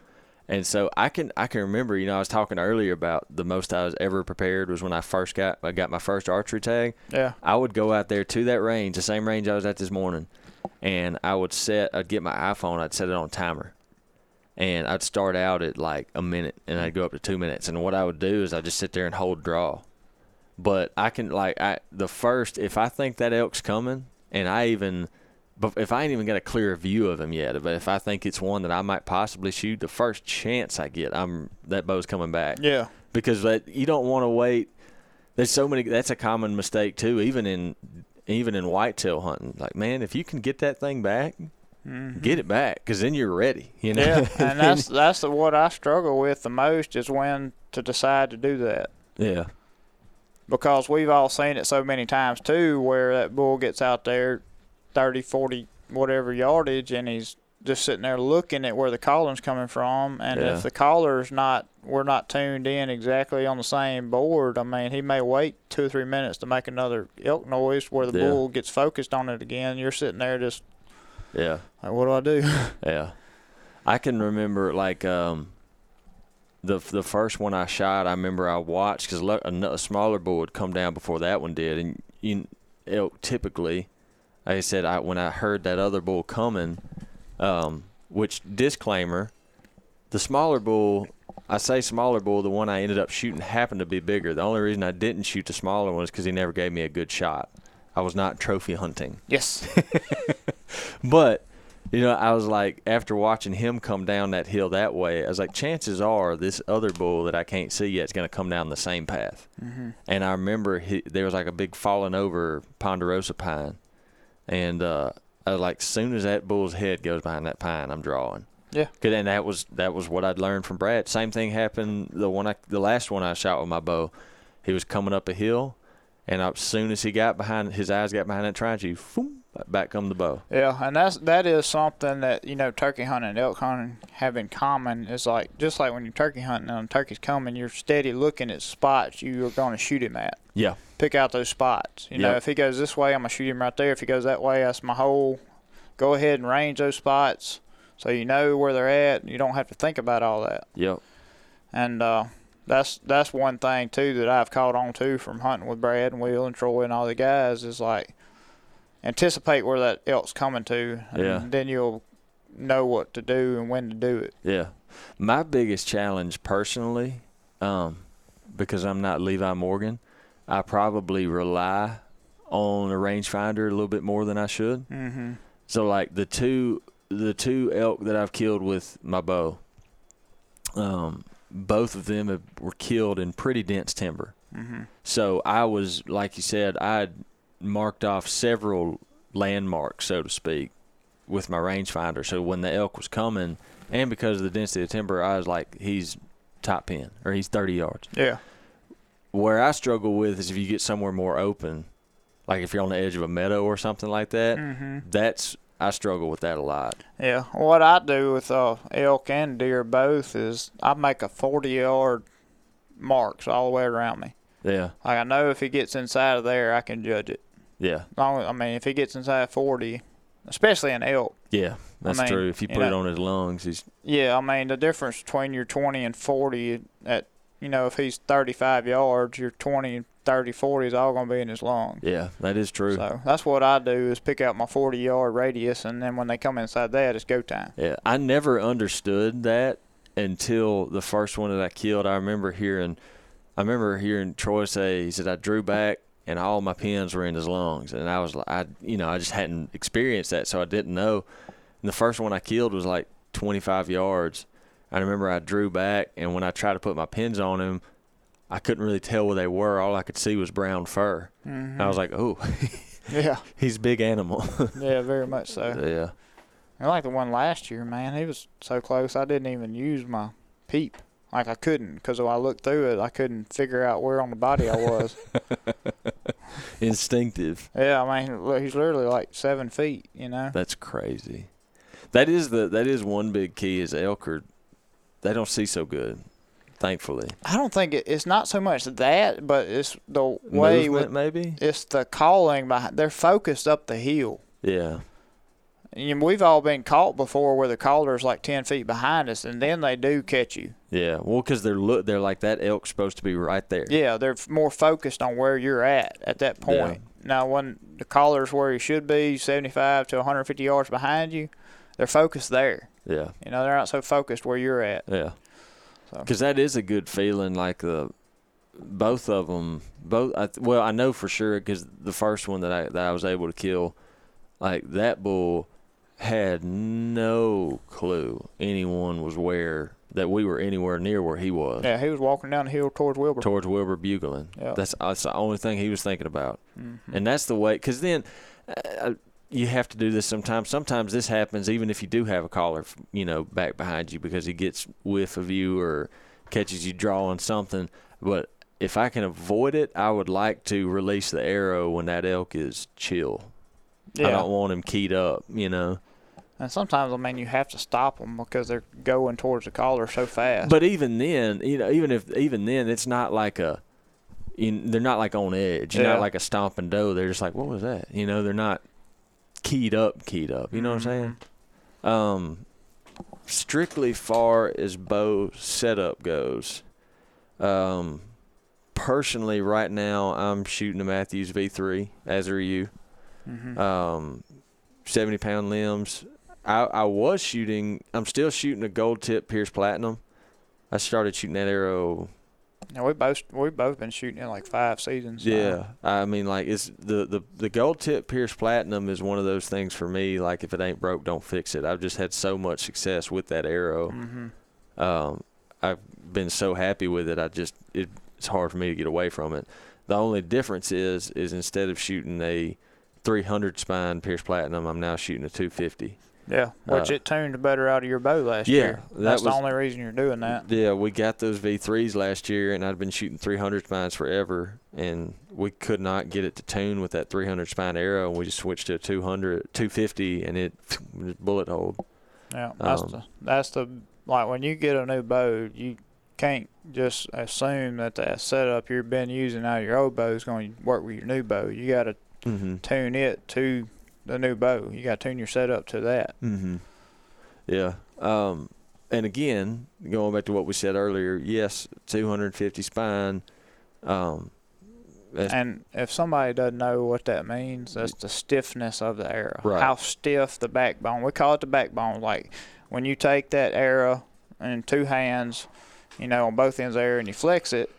[SPEAKER 1] And so I can I can remember, you know, I was talking earlier about the most I was ever prepared was when I first got I got my first archery tag.
[SPEAKER 3] Yeah.
[SPEAKER 1] I would go out there to that range, the same range I was at this morning, and I would set I'd get my iPhone, I'd set it on timer. And I'd start out at like a minute and I'd go up to 2 minutes and what I would do is I'd just sit there and hold draw. But I can like I the first if I think that elk's coming and I even but if I ain't even got a clear view of him yet, but if I think it's one that I might possibly shoot, the first chance I get, I'm that bow's coming back
[SPEAKER 3] Yeah.
[SPEAKER 1] because that you don't want to wait. There's so many. That's a common mistake too, even in even in whitetail hunting. Like man, if you can get that thing back, get it back because then you're ready. You know.
[SPEAKER 3] Mm-hmm. Yeah, and that's that's the, what I struggle with the most is when to decide to do that.
[SPEAKER 1] yeah.
[SPEAKER 3] Because we've all seen it so many times too, where that bull gets out there, 30, 40, whatever yardage, and he's just sitting there looking at where the caller's coming from. And
[SPEAKER 1] Yeah.
[SPEAKER 3] if the caller's not, we're not tuned in exactly on the same board. I mean, he may wait two or three minutes to make another elk noise where the
[SPEAKER 1] Yeah.
[SPEAKER 3] bull gets focused on it again. You're sitting there just
[SPEAKER 1] Yeah.
[SPEAKER 3] like, what do I do?
[SPEAKER 1] Yeah, I can remember like um, the the first one I shot. I remember I watched because a, a smaller bull would come down before that one did, and you elk typically, like I said, I when I heard that other bull coming, um, which disclaimer, the smaller bull. I say smaller bull. The one I ended up shooting happened to be bigger. The only reason I didn't shoot the smaller one is because he never gave me a good shot. I was not trophy hunting.
[SPEAKER 3] yes.
[SPEAKER 1] But you know, I was like, after watching him come down that hill that way, I was like, chances are this other bull that I can't see yet is going to come down the same path.
[SPEAKER 3] Mm-hmm.
[SPEAKER 1] And I remember he, there was like a big falling over ponderosa pine, and uh, I was like, soon as that bull's head goes behind that pine, I'm drawing.
[SPEAKER 3] Yeah.
[SPEAKER 1] Cause, then that was that was what I'd learned from Brad. Same thing happened the one I the last one I shot with my bow. He was coming up a hill, and as soon as he got behind, his eyes got behind that tree, boom, back come the bow.
[SPEAKER 3] Yeah, and that's that is something that you know turkey hunting and elk hunting have in common. Is like just like when you're turkey hunting and turkey's coming, you're steady looking at spots you are going to shoot him at.
[SPEAKER 1] Yeah.
[SPEAKER 3] Pick out those spots. You know, if he goes this way, I'm gonna shoot him right there. If he goes that way, that's my hole. Go ahead and range those spots so you know where they're at. You don't have to think about all that.
[SPEAKER 1] Yep.
[SPEAKER 3] And uh, that's that's one thing too that I've caught on to from hunting with Brad and Will and Troy and all the guys is like anticipate where that elk's coming to, and
[SPEAKER 1] Yeah.
[SPEAKER 3] then you'll know what to do and when to do it.
[SPEAKER 1] Yeah. My biggest challenge personally, um, because I'm not Levi Morgan, I probably rely on a rangefinder a little bit more than I should.
[SPEAKER 3] Mm-hmm.
[SPEAKER 1] So like the two the two elk that I've killed with my bow, um, both of them have, were killed in pretty dense timber.
[SPEAKER 3] Mm-hmm.
[SPEAKER 1] So I was, like you said, I marked off several landmarks, so to speak, with my rangefinder. So when the elk was coming, and because of the density of timber, I was like, he's top pin or he's 30 yards.
[SPEAKER 3] Yeah.
[SPEAKER 1] Where I struggle with is if you get somewhere more open, like if you're on the edge of a meadow or something like that.
[SPEAKER 3] Mm-hmm.
[SPEAKER 1] That's I struggle with that a lot.
[SPEAKER 3] Yeah. What I do with uh, elk and deer both is I make a 40 yard marks all the way around me.
[SPEAKER 1] Yeah,
[SPEAKER 3] Like I know if he gets inside of there, I can judge it.
[SPEAKER 1] Yeah,
[SPEAKER 3] Long, I mean, if he gets inside 40, especially an elk.
[SPEAKER 1] yeah. That's
[SPEAKER 3] mean,
[SPEAKER 1] true. If you
[SPEAKER 3] you
[SPEAKER 1] put it
[SPEAKER 3] know-
[SPEAKER 1] on his lungs, he's
[SPEAKER 3] Yeah, I mean the difference between your 20 and 40 at you know if he's 35 yards, your 20, 30, 40 is all going to be in his lungs.
[SPEAKER 1] yeah. That is true.
[SPEAKER 3] So that's what I do is pick out my 40 yard radius, and then when they come inside that, it's go time.
[SPEAKER 1] Yeah, I never understood that until the first one that I killed. I remember hearing, I remember hearing Troy say, he said, I drew back and all my pins were in his lungs, and I was like, I, you know, I just hadn't experienced that, so I didn't know. And the first one I killed was like 25 yards, I remember I drew back, and when I tried to put my pins on him, I couldn't really tell where they were. All I could see was brown fur.
[SPEAKER 3] Mm-hmm.
[SPEAKER 1] I was like, "Oh,
[SPEAKER 3] yeah,
[SPEAKER 1] he's a big animal."
[SPEAKER 3] yeah, very much so.
[SPEAKER 1] yeah,
[SPEAKER 3] I like the one last year, man. He was so close. I didn't even use my peep. Like I couldn't, because when I looked through it, I couldn't figure out where on the body I was.
[SPEAKER 1] instinctive.
[SPEAKER 3] yeah, I mean, he's literally like seven feet. You know.
[SPEAKER 1] That's crazy. That is the that is one big key is elk are they don't see so good. Thankfully,
[SPEAKER 3] I don't think it, it's not so much that, but it's the way
[SPEAKER 1] movement
[SPEAKER 3] with
[SPEAKER 1] maybe.
[SPEAKER 3] it's the calling behind. They're focused up the hill.
[SPEAKER 1] Yeah,
[SPEAKER 3] And we've all been caught before where the caller's like ten feet behind us, and then they do catch you.
[SPEAKER 1] yeah. Well, because they're look they're like that elk's supposed to be right there.
[SPEAKER 3] Yeah, they're more focused on where you're at at that point. Now, when the collar's where you should be, 75 to 150 yards behind you, they're focused there.
[SPEAKER 1] Yeah,
[SPEAKER 3] You know, they're not so focused where you're at.
[SPEAKER 1] yeah.
[SPEAKER 3] So.
[SPEAKER 1] Because that is a good feeling. Like the both of them, both. I, well, I know for sure because the first one that I that I was able to kill, like that bull, had no clue anyone was where that we were anywhere near where he was.
[SPEAKER 3] Yeah, he was walking down the hill towards Wilbur.
[SPEAKER 1] towards Wilbur bugling.
[SPEAKER 3] Yeah.
[SPEAKER 1] That's that's the only thing he was thinking about,
[SPEAKER 3] Mhm.
[SPEAKER 1] and that's the way. Because then uh, you have to do this sometimes. Sometimes this happens even if you do have a caller, you know, back behind you because he gets whiff of you or catches you drawing something. But if I can avoid it, I would like to release the arrow when that elk is chill.
[SPEAKER 3] Yeah.
[SPEAKER 1] I don't want him keyed up, you know.
[SPEAKER 3] And sometimes, I mean, you have to stop them because they're going towards the collar so fast.
[SPEAKER 1] But even then, you know, even if even then, it's not like a. You, they're not like on edge. You're
[SPEAKER 3] Yeah.
[SPEAKER 1] not like a stomping doe. They're just like, what was that? You know, they're not keyed up, keyed up. You know what I'm saying? Um, strictly far as bow setup goes, um, personally, right now I'm shooting a Mathews V3. As are you.
[SPEAKER 3] Mhm.
[SPEAKER 1] Um, 70 pound limbs. I, I was shooting. I'm still shooting a gold tip Pierce Platinum. I started shooting that arrow.
[SPEAKER 3] Yeah, we both we both been shooting in like five seasons. now.
[SPEAKER 1] Yeah, I mean, like it's the the the gold tip Pierce Platinum is one of those things for me. Like if it ain't broke, don't fix it. I've just had so much success with that arrow.
[SPEAKER 3] Mhm.
[SPEAKER 1] Um, I've been so happy with it. I just it, it's hard for me to get away from it. The only difference is is instead of shooting a 300 spine Pierce Platinum, I'm now shooting a 250.
[SPEAKER 3] Yeah, which
[SPEAKER 1] Uh,
[SPEAKER 3] it tuned better out of your bow last
[SPEAKER 1] Yeah,
[SPEAKER 3] year.
[SPEAKER 1] that
[SPEAKER 3] That's the only reason you're doing that.
[SPEAKER 1] Yeah, we got those V3s last year, and I'd been shooting 300 spines forever, and we could not get it to tune with that 300 spine arrow, and we just switched to a 200, 250, and it just bullet hold.
[SPEAKER 3] Yeah, that's
[SPEAKER 1] Um,
[SPEAKER 3] the that's the like when you get a new bow, you can't just assume that the setup you've been using out of your old bow is going to work with your new bow. You got to
[SPEAKER 1] Mm-hmm.
[SPEAKER 3] tune it to the new bow. You got to tune your setup to that.
[SPEAKER 1] Mm-hmm. Yeah. Um, and again, going back to what we said earlier, yes, 250 spine. Um,
[SPEAKER 3] And if somebody doesn't know what that means, that's the stiffness of the arrow.
[SPEAKER 1] Right.
[SPEAKER 3] How stiff the backbone. We call it the backbone. Like when you take that arrow in two hands, you know, on both ends there, and you flex it,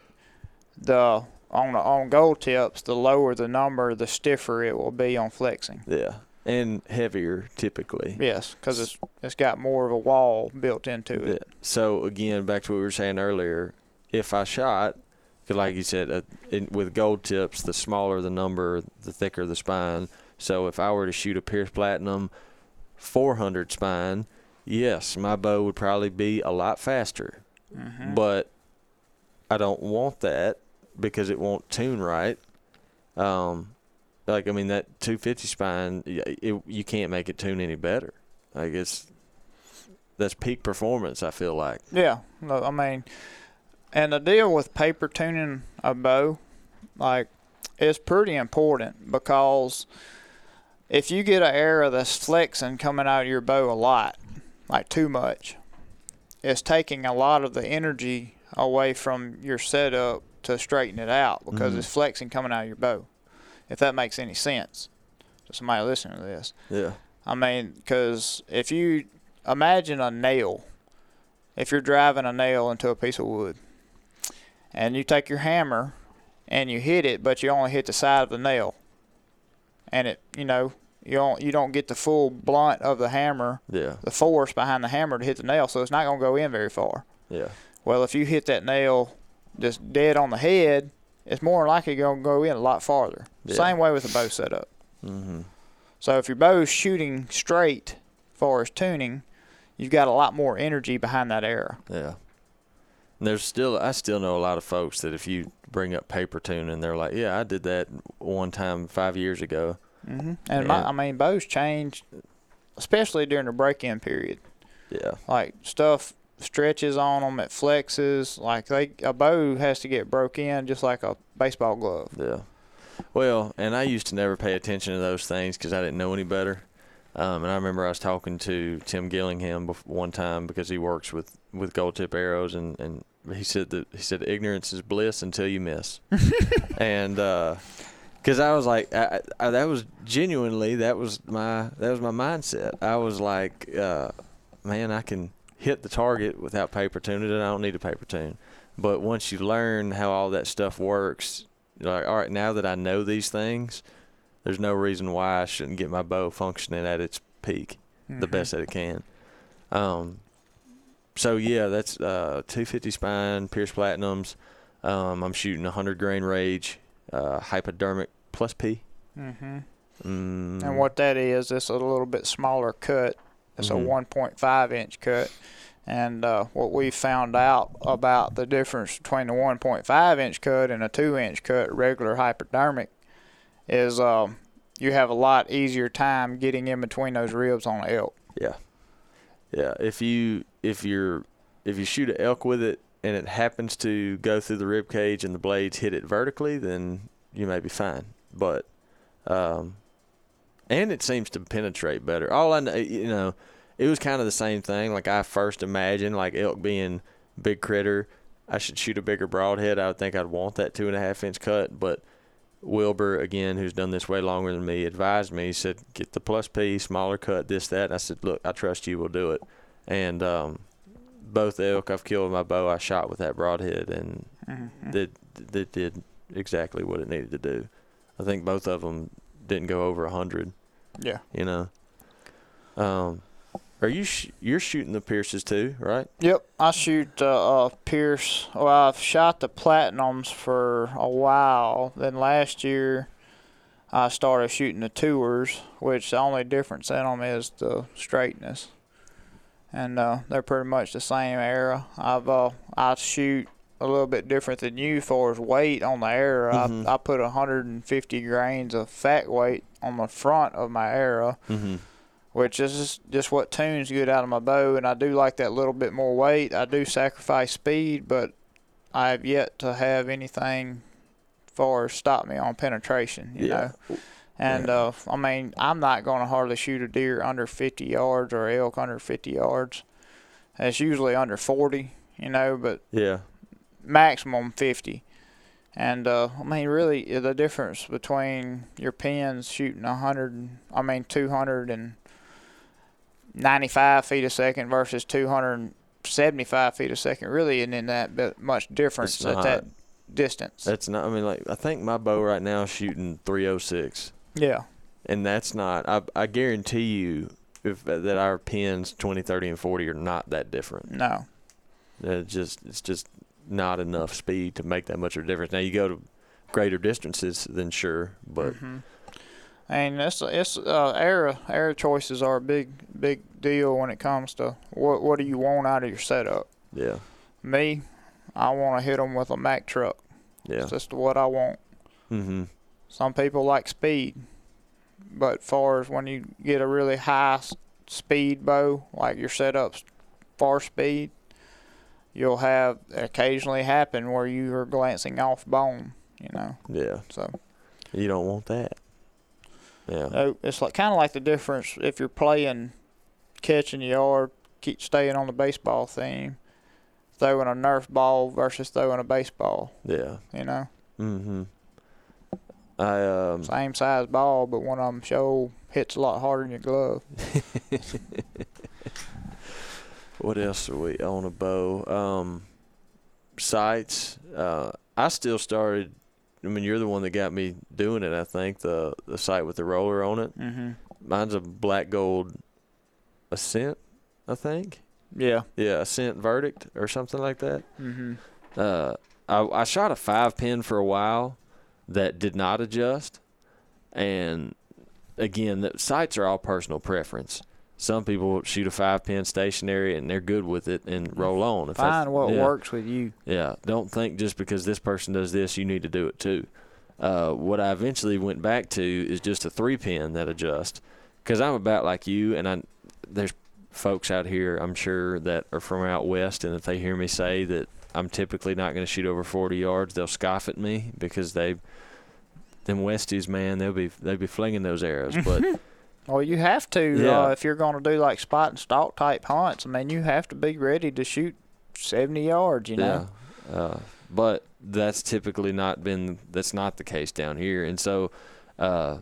[SPEAKER 3] the on the, on gold tips, the lower the number, the stiffer it will be on flexing.
[SPEAKER 1] yeah, and heavier typically.
[SPEAKER 3] Yes, because it's it's got more of a wall built into
[SPEAKER 1] Yeah.
[SPEAKER 3] it.
[SPEAKER 1] So again, back to what we were saying earlier, if I shot, like you said, uh, in, with gold tips, the smaller the number, the thicker the spine. So if I were to shoot a Pierce Platinum 400 spine, yes, my bow would probably be a lot faster.
[SPEAKER 3] Mhm.
[SPEAKER 1] But I don't want that because it won't tune right. Um, like I mean that 250 spine, it, you can't make it tune any better. Like it's that's peak performance. I feel like.
[SPEAKER 3] Yeah, I mean, and the deal with paper tuning a bow, like, is pretty important because if you get an arrow that's flexing coming out of your bow a lot, like too much, it's taking a lot of the energy away from your setup to straighten it out because
[SPEAKER 1] Mhm.
[SPEAKER 3] it's flexing coming out of your bow. If that makes any sense to somebody listening to this.
[SPEAKER 1] Yeah.
[SPEAKER 3] I mean, because if you imagine a nail, if you're driving a nail into a piece of wood, and you take your hammer and you hit it, but you only hit the side of the nail, and it, you know, you don't you don't get the full blunt of the hammer,
[SPEAKER 1] Yeah.
[SPEAKER 3] the force behind the hammer to hit the nail, so it's not gonna go in very far.
[SPEAKER 1] Yeah.
[SPEAKER 3] Well, if you hit that nail just dead on the head, it's more likely gonna go in a lot farther.
[SPEAKER 1] Yeah.
[SPEAKER 3] Same way with a bow setup.
[SPEAKER 1] Mhm.
[SPEAKER 3] So if your bow's shooting straight, as far as tuning, you've got a lot more energy behind that arrow.
[SPEAKER 1] Yeah. And there's still I still know a lot of folks that if you bring up paper tuning, they're like, "Yeah, I did that one time 5 years ago."
[SPEAKER 3] hmm And my, I mean, bows change, especially during the break-in period.
[SPEAKER 1] Yeah.
[SPEAKER 3] Like stuff stretches on them, it flexes. Like they a bow has to get broke in just like a baseball glove.
[SPEAKER 1] Yeah. Well, and I used to never pay attention to those things because I didn't know any better. Um, and I remember I was talking to Tim Gillingham one time because he works with, with gold tip arrows, and, and he said that he said ignorance is bliss until you miss. and because I was like, I, I, that was genuinely that was my that was my mindset. I was like, uh, man, I can hit the target without paper tuning, and I don't need a paper tune. But once you learn how all that stuff works, you're like, all right, now that I know these things, there's no reason why I shouldn't get my bow functioning at its peak, the
[SPEAKER 3] Mhm.
[SPEAKER 1] best that it can. Um, so yeah, that's uh, 250 spine, Pierce Platinums. Um, I'm shooting 100 grain rage, uh, hypodermic plus P.
[SPEAKER 3] Mm-hmm.
[SPEAKER 1] Mm,
[SPEAKER 3] And what that is, it's a little bit smaller cut. It's
[SPEAKER 1] Mhm.
[SPEAKER 3] a 1.5 inch cut. And uh, what we found out about the difference between the 1.5 inch cut and a 2 inch cut, regular hypodermic, is um, you have a lot easier time getting in between those ribs on an elk.
[SPEAKER 1] Yeah, yeah. If you if you're if you shoot an elk with it and it happens to go through the rib cage and the blades hit it vertically, then you may be fine. But um, and it seems to penetrate better. All I know, you know, it was kind of the same thing. Like I first imagined, like elk being big critter, I should shoot a bigger broadhead. I would think I'd want that two and a half inch cut, but Wilbur, again, who's done this way longer than me, advised me. He said, "Get the plus P, smaller cut, this, that." And I said, "Look, I trust you. We'll do it." And um, both elk I've killed with my bow, I shot with that broadhead, and
[SPEAKER 3] Mhm.
[SPEAKER 1] that that did exactly what it needed to do. I think both of them didn't go over a hundred.
[SPEAKER 3] Yeah.
[SPEAKER 1] You know. Um, are you sh- you're shooting the Pierces too, right?
[SPEAKER 3] Yep, I shoot uh, uh, Pierce. Well, I've shot the platinums for a while. Then last year, I started shooting the tours, which the only difference in them is the straightness, and uh, they're pretty much the same arrow. I've uh, I shoot a little bit different than you for as weight on the arrow.
[SPEAKER 1] Mhm.
[SPEAKER 3] I I put 150 grains of fat weight on the front of my arrow
[SPEAKER 1] Mm-hmm.
[SPEAKER 3] Which is just, what tunes good out of my bow. And I do like that little bit more weight. I do sacrifice speed, but I have yet to have anything far stop me on penetration. You
[SPEAKER 1] Yeah.
[SPEAKER 3] know, and uh, I mean I'm not going to hardly shoot a deer under 50 yards or elk under 50 yards. It's usually under 40, you know, but
[SPEAKER 1] Yeah.
[SPEAKER 3] maximum 50. And uh, I mean, really, the difference between your pins shooting 100, I mean, 295 feet a second versus 275 feet a second really isn't in that much difference at that distance.
[SPEAKER 1] That's not. I mean, like I think my bow right now is shooting 306.
[SPEAKER 3] yeah.
[SPEAKER 1] and that's not I, I guarantee you if that our pins 20 30 and 40 are not that different
[SPEAKER 3] No.
[SPEAKER 1] it's just it's just not enough speed to make that much of a difference now you go to greater distances then sure but
[SPEAKER 3] hmm And it's it's uh, arrow arrow choices are a big big deal when it comes to what what do you want out of your setup.
[SPEAKER 1] yeah
[SPEAKER 3] Me, I want to hit them with a Mack truck.
[SPEAKER 1] yeah
[SPEAKER 3] That's just what I want.
[SPEAKER 1] mm-hmm
[SPEAKER 3] Some people like speed, but far as when you get a really high speed bow, like your setup's far speed, you'll have occasionally happen where you are glancing off bone. You know,
[SPEAKER 1] yeah
[SPEAKER 3] so
[SPEAKER 1] you don't want that yeah.
[SPEAKER 3] Uh, it's like kind of like the difference if you're playing catch in the yard, keep staying on the baseball theme, throwing a Nerf ball versus throwing a baseball.
[SPEAKER 1] yeah.
[SPEAKER 3] You know,
[SPEAKER 1] mm-hmm. I um
[SPEAKER 3] same size ball, but one of them show hits a lot harder than your glove.
[SPEAKER 1] what else are we on a bow? Um sights uh i still started i mean you're the one that got me doing it i think the the sight with the roller on it
[SPEAKER 3] Mm-hmm.
[SPEAKER 1] mine's a black gold ascent, I think.
[SPEAKER 3] Yeah.
[SPEAKER 1] Yeah, ascent verdict or something like that.
[SPEAKER 3] Mm-hmm.
[SPEAKER 1] Uh, I, I shot a five pin for a while that did not adjust, and again, the sights are all personal preference. Some people shoot a five pin stationary and they're good with it and roll on. If
[SPEAKER 3] Find what
[SPEAKER 1] yeah.
[SPEAKER 3] works with you.
[SPEAKER 1] Yeah, don't think just because this person does this, you need to do it too. Uh, what I eventually went back to is just a three pin that adjusts, because I'm about like you, and I there's folks out here I'm sure that are from out west, and if they hear me say that I'm typically not going to shoot over 40 yards, they'll scoff at me because they them Westies, man, they'll be they'll be flinging those arrows, but
[SPEAKER 3] Well, you have to
[SPEAKER 1] Yeah.
[SPEAKER 3] uh, if you're going to do like spot and stalk type hunts. I mean, you have to be ready to shoot 70 yards. You know.
[SPEAKER 1] Yeah. Uh, but that's typically not been that's not the case down here. And so uh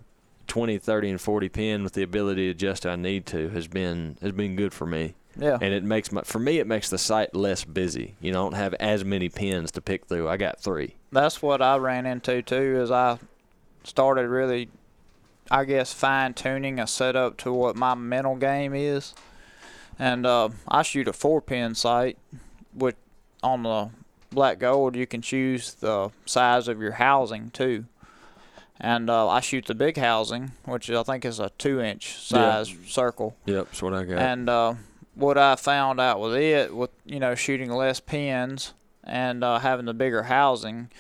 [SPEAKER 1] 20, 30 and 40 pin with the ability to adjust I need to has been has been good for me.
[SPEAKER 3] Yeah.
[SPEAKER 1] And it makes my for me it makes the site less busy. You don't have as many pins to pick through. I got 3.
[SPEAKER 3] That's what I ran into too. As I started really, I guess, fine tuning a setup to what my mental game is, and uh, I shoot a four pin sight, which on the black gold you can choose the size of your housing too. And uh, I shoot the big housing, which I think is a two inch size circle.
[SPEAKER 1] Yep, that's what I got.
[SPEAKER 3] And uh, what I found out with it, with you know shooting less pins and uh, having the bigger housing,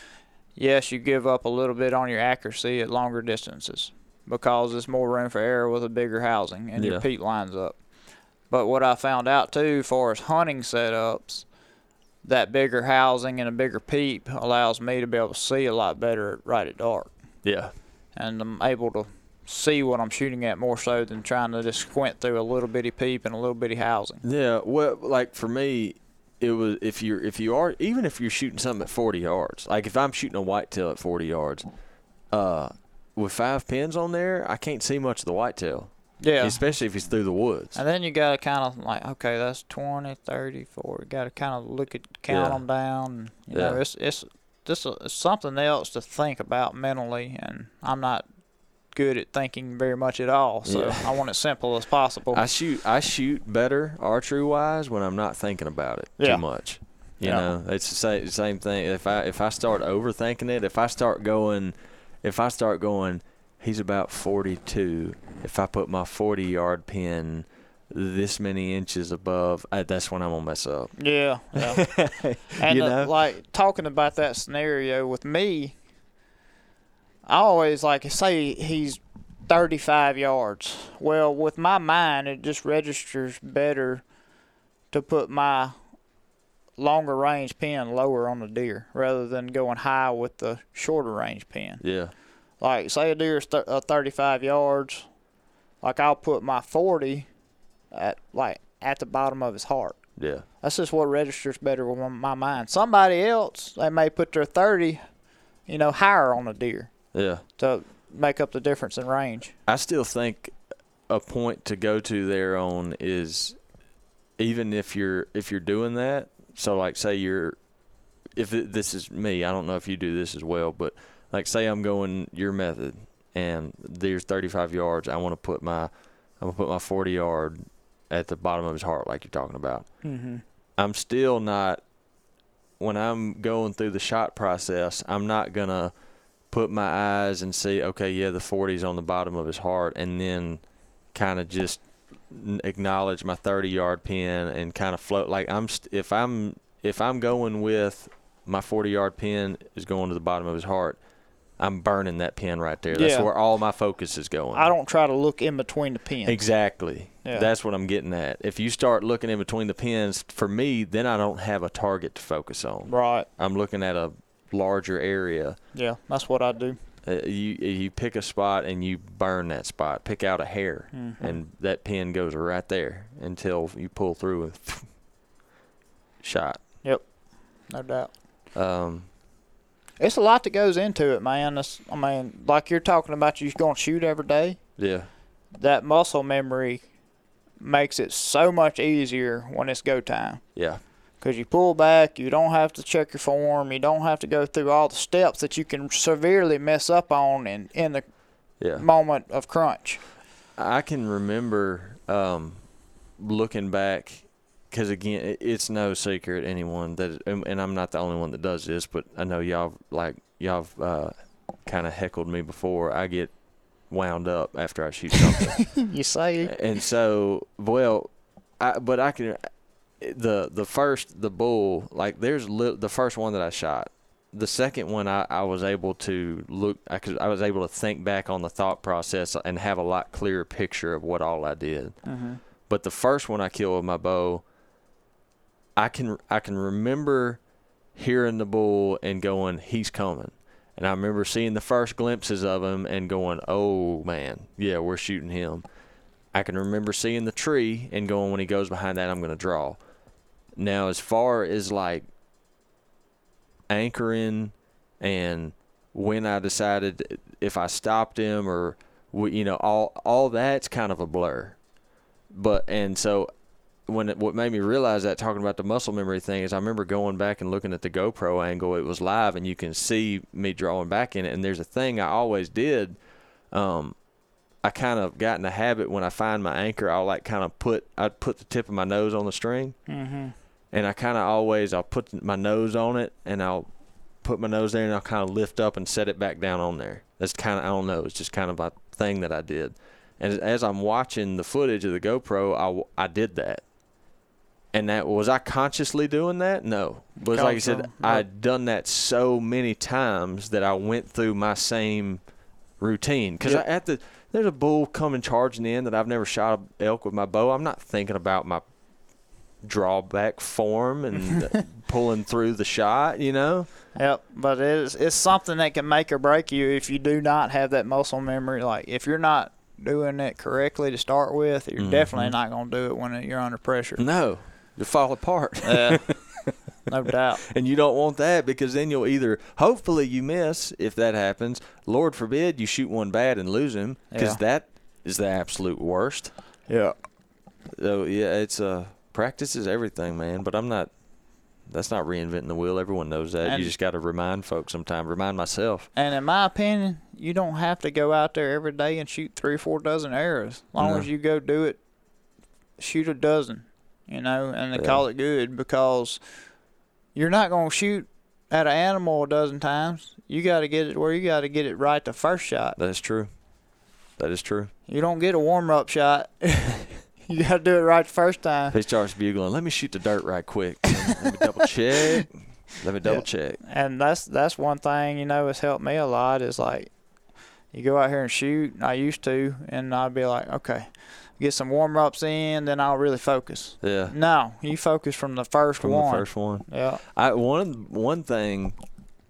[SPEAKER 3] yes, you give up a little bit on your accuracy at longer distances because it's more room for error with a bigger housing and
[SPEAKER 1] Yeah.
[SPEAKER 3] your peak lines up. But what I found out too, far as hunting setups, that bigger housing and a bigger peep allows me to be able to see a lot better right at dark
[SPEAKER 1] yeah.
[SPEAKER 3] and I'm able to see what I'm shooting at more so than trying to just squint through a little bitty peep and a little bitty housing.
[SPEAKER 1] Yeah, well, like for me, it was if you're if you are even if you're shooting something at 40 yards, like if I'm shooting a whitetail at 40 yards, uh, with five pins on there, I can't see much of the whitetail,
[SPEAKER 3] Yeah.
[SPEAKER 1] especially if he's through the woods.
[SPEAKER 3] And then you got to kind of like, okay, that's 20, 30, 40. Got to kind of look at, count
[SPEAKER 1] Yeah.
[SPEAKER 3] them down. You know,
[SPEAKER 1] Yeah.
[SPEAKER 3] it's, it's, this is something else to think about mentally. And I'm not good at thinking very much at all. So
[SPEAKER 1] Yeah.
[SPEAKER 3] I want it simple as possible.
[SPEAKER 1] I shoot I shoot better archery wise when I'm not thinking about it
[SPEAKER 3] Yeah.
[SPEAKER 1] too much. You
[SPEAKER 3] Yeah.
[SPEAKER 1] know, it's the same, same thing. If I if I start overthinking it, if I start going, if I start going, he's about 42. If I put my 40 yard pin this many inches above, I, that's when I'm gonna mess up.
[SPEAKER 3] yeah. yeah. And uh, like talking about that scenario with me, I always like say he's 35 yards. Well, with my mind, it just registers better to put my longer range pin lower on the deer rather than going high with the shorter range pin.
[SPEAKER 1] Yeah,
[SPEAKER 3] Like say a deer's th- uh, 35 yards, like I'll put my 40 at like at the bottom of his heart.
[SPEAKER 1] yeah,
[SPEAKER 3] That's just what registers better with my- my mind. Somebody else, they may put their 30, you know, higher on the deer
[SPEAKER 1] yeah.
[SPEAKER 3] to make up the difference in range.
[SPEAKER 1] I still think a point to go to there on is even if you're if you're doing that. So like say you're if it, this is me, I don't know if you do this as well, but like say I'm going your method and there's 35 yards, I want to put my I'm gonna put my 40 yard at the bottom of his heart like you're talking about.
[SPEAKER 3] Mm-hmm.
[SPEAKER 1] I'm still not when I'm going through the shot process, I'm not gonna put my eyes and see, okay, yeah, the 40's on the bottom of his heart, and then kind of just acknowledge my 30 yard pin and kind of float. Like I'm, st- if I'm if I'm going with my 40 yard pin is going to the bottom of his heart, I'm burning that pin right there. That's
[SPEAKER 3] Yeah.
[SPEAKER 1] where all my focus is going.
[SPEAKER 3] I don't try to look in between the pins.
[SPEAKER 1] Exactly.
[SPEAKER 3] Yeah.
[SPEAKER 1] That's what I'm getting at. If you start looking in between the pins, for me, then I don't have a target to focus on.
[SPEAKER 3] Right.
[SPEAKER 1] I'm looking at a larger area.
[SPEAKER 3] Yeah, that's what I do.
[SPEAKER 1] Uh, you you pick a spot and you burn that spot. Pick out a hair,
[SPEAKER 3] Mhm.
[SPEAKER 1] and that pin goes right there until you pull through with shot.
[SPEAKER 3] Yep, no doubt.
[SPEAKER 1] Um,
[SPEAKER 3] It's a lot that goes into it, man. That's, I mean, like you're talking about, you're going to shoot every day.
[SPEAKER 1] yeah,
[SPEAKER 3] That muscle memory makes it so much easier when it's go time.
[SPEAKER 1] yeah,
[SPEAKER 3] Because you pull back, you don't have to check your form, you don't have to go through all the steps that you can severely mess up on in, in the
[SPEAKER 1] yeah.
[SPEAKER 3] moment of crunch.
[SPEAKER 1] I can remember um, looking back because again, it's no secret anyone that, and I'm not the only one that does this, but I know y'all like y'all uh, kind of heckled me before. I get wound up after I shoot something,
[SPEAKER 3] you say
[SPEAKER 1] and so well, I but I can the the first the bull like there's li- the first one that I shot. The second one, I, I was able to look. I could. I was able to think back on the thought process and have a lot clearer picture of what all I did.
[SPEAKER 3] hmm
[SPEAKER 1] But the first one I killed with my bow, I can I can remember hearing the bull and going, he's coming. And I remember seeing the first glimpses of him and going, oh man, yeah, we're shooting him. I can remember seeing the tree and going, when he goes behind that, I'm going to draw. Now, as far as like anchoring and when I decided if I stopped him or, you know, all all that's kind of a blur but and so when it, what made me realize that talking about the muscle memory thing is I remember going back and looking at the GoPro angle. It was live, and you can see me drawing back in it. And there's a thing I always did. Um, I kind of got in the habit when I find my anchor, I'll like kind of put I'd put the tip of my nose on the string,
[SPEAKER 3] hmm
[SPEAKER 1] and I kind of always I'll put my nose on it, and I'll put my nose there, and I'll kind of lift up and set it back down on there. That's kind of I don't know. It's just kind of a thing that I did. And as- as I'm watching the footage of the GoPro, I I did that. And that was I consciously doing that? No. But like I said, I'd done that so many times that I went through my same routine. Because
[SPEAKER 3] Yep.
[SPEAKER 1] at the there's a bull coming charging in that I've never shot a elk with my bow. I'm not thinking about my drawback form and pulling through the shot. You know.
[SPEAKER 3] Yep, but it's it's something that can make or break you if you do not have that muscle memory. Like if you're not doing it correctly to start with, you're
[SPEAKER 1] Mhm.
[SPEAKER 3] definitely not going to do it when you're under pressure.
[SPEAKER 1] No, you fall apart.
[SPEAKER 3] Yeah, no doubt.
[SPEAKER 1] And you don't want that because then you'll either, hopefully, you miss if that happens. Lord forbid you shoot one bad and lose him because
[SPEAKER 3] Yeah.
[SPEAKER 1] that is the absolute worst.
[SPEAKER 3] Yeah.
[SPEAKER 1] So yeah, it's uh practice is everything, man. But I'm not. That's not reinventing the wheel. Everyone knows that.
[SPEAKER 3] And-
[SPEAKER 1] you just got to remind folks sometime. Remind myself.
[SPEAKER 3] And in my opinion, you don't have to go out there every day and shoot three or four dozen arrows. As long
[SPEAKER 1] No.
[SPEAKER 3] as you go do it, shoot a dozen, you know, and they
[SPEAKER 1] Yeah.
[SPEAKER 3] call it good because you're not going to shoot at an animal a dozen times. You got to get it where you got to get it right the first shot.
[SPEAKER 1] That is true. That is true.
[SPEAKER 3] You don't get a warm up shot. you got to do it right the first time.
[SPEAKER 1] He starts bugling, let me shoot the dirt right quick. Let me double check. Let me double
[SPEAKER 3] Yeah.
[SPEAKER 1] check.
[SPEAKER 3] And that's that's one thing you know has helped me a lot is like you go out here and shoot. I used to, and I'd be like, okay, get some warm ups in, then I'll really focus.
[SPEAKER 1] Yeah.
[SPEAKER 3] No, you focus from the first
[SPEAKER 1] From
[SPEAKER 3] one.
[SPEAKER 1] the first one.
[SPEAKER 3] Yeah.
[SPEAKER 1] I one one thing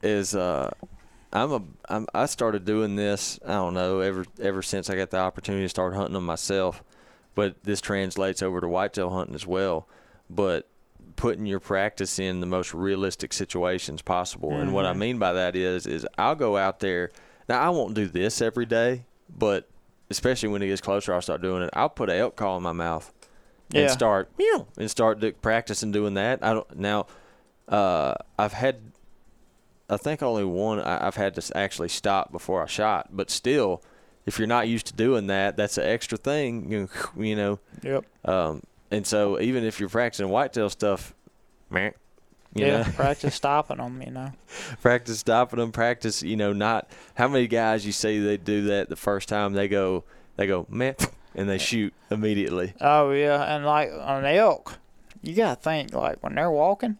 [SPEAKER 1] is uh I'm a I'm, I started doing this I don't know ever ever since I got the opportunity to start hunting them myself, but this translates over to whitetail hunting as well. But putting your practice in the most realistic situations possible, and what I
[SPEAKER 3] Mhm.
[SPEAKER 1] mean by that is is I'll go out there. Now I won't do this every day, but especially when it gets closer, I'll start doing it. I'll put an elk call in my mouth and
[SPEAKER 3] Yeah.
[SPEAKER 1] start meow, and start do, practicing doing that. I don't now. Uh, I've had, I think only one I, I've had to actually stop before I shot, but still, if you're not used to doing that, that's an extra thing. You know, you know.
[SPEAKER 3] Yep.
[SPEAKER 1] Um, and so even if you're practicing whitetail stuff, man.
[SPEAKER 3] yeah.
[SPEAKER 1] know,
[SPEAKER 3] practice stopping them. You know.
[SPEAKER 1] practice stopping them, practice, you know, not how many guys you see they do that the first time they go, they go meh, and they shoot immediately.
[SPEAKER 3] Oh yeah, and like on elk, you gotta think like when they're walking,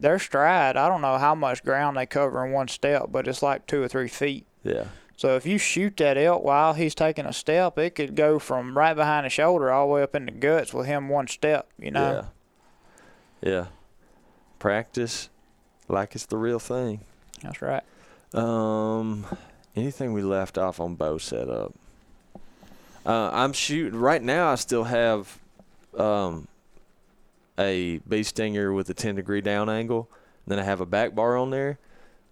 [SPEAKER 3] their stride. I don't know how much ground they cover in one step, but it's like two or three feet.
[SPEAKER 1] Yeah.
[SPEAKER 3] So if you shoot that elk while he's taking a step, it could go from right behind the shoulder all the way up in the guts with him one step. You know.
[SPEAKER 1] Yeah. Yeah. Practice like it's the real thing.
[SPEAKER 3] That's right.
[SPEAKER 1] Um, anything we left off on bow setup? Uh, I'm shooting right now. I still have um a bee stinger with a 10 degree down angle. Then I have a back bar on there,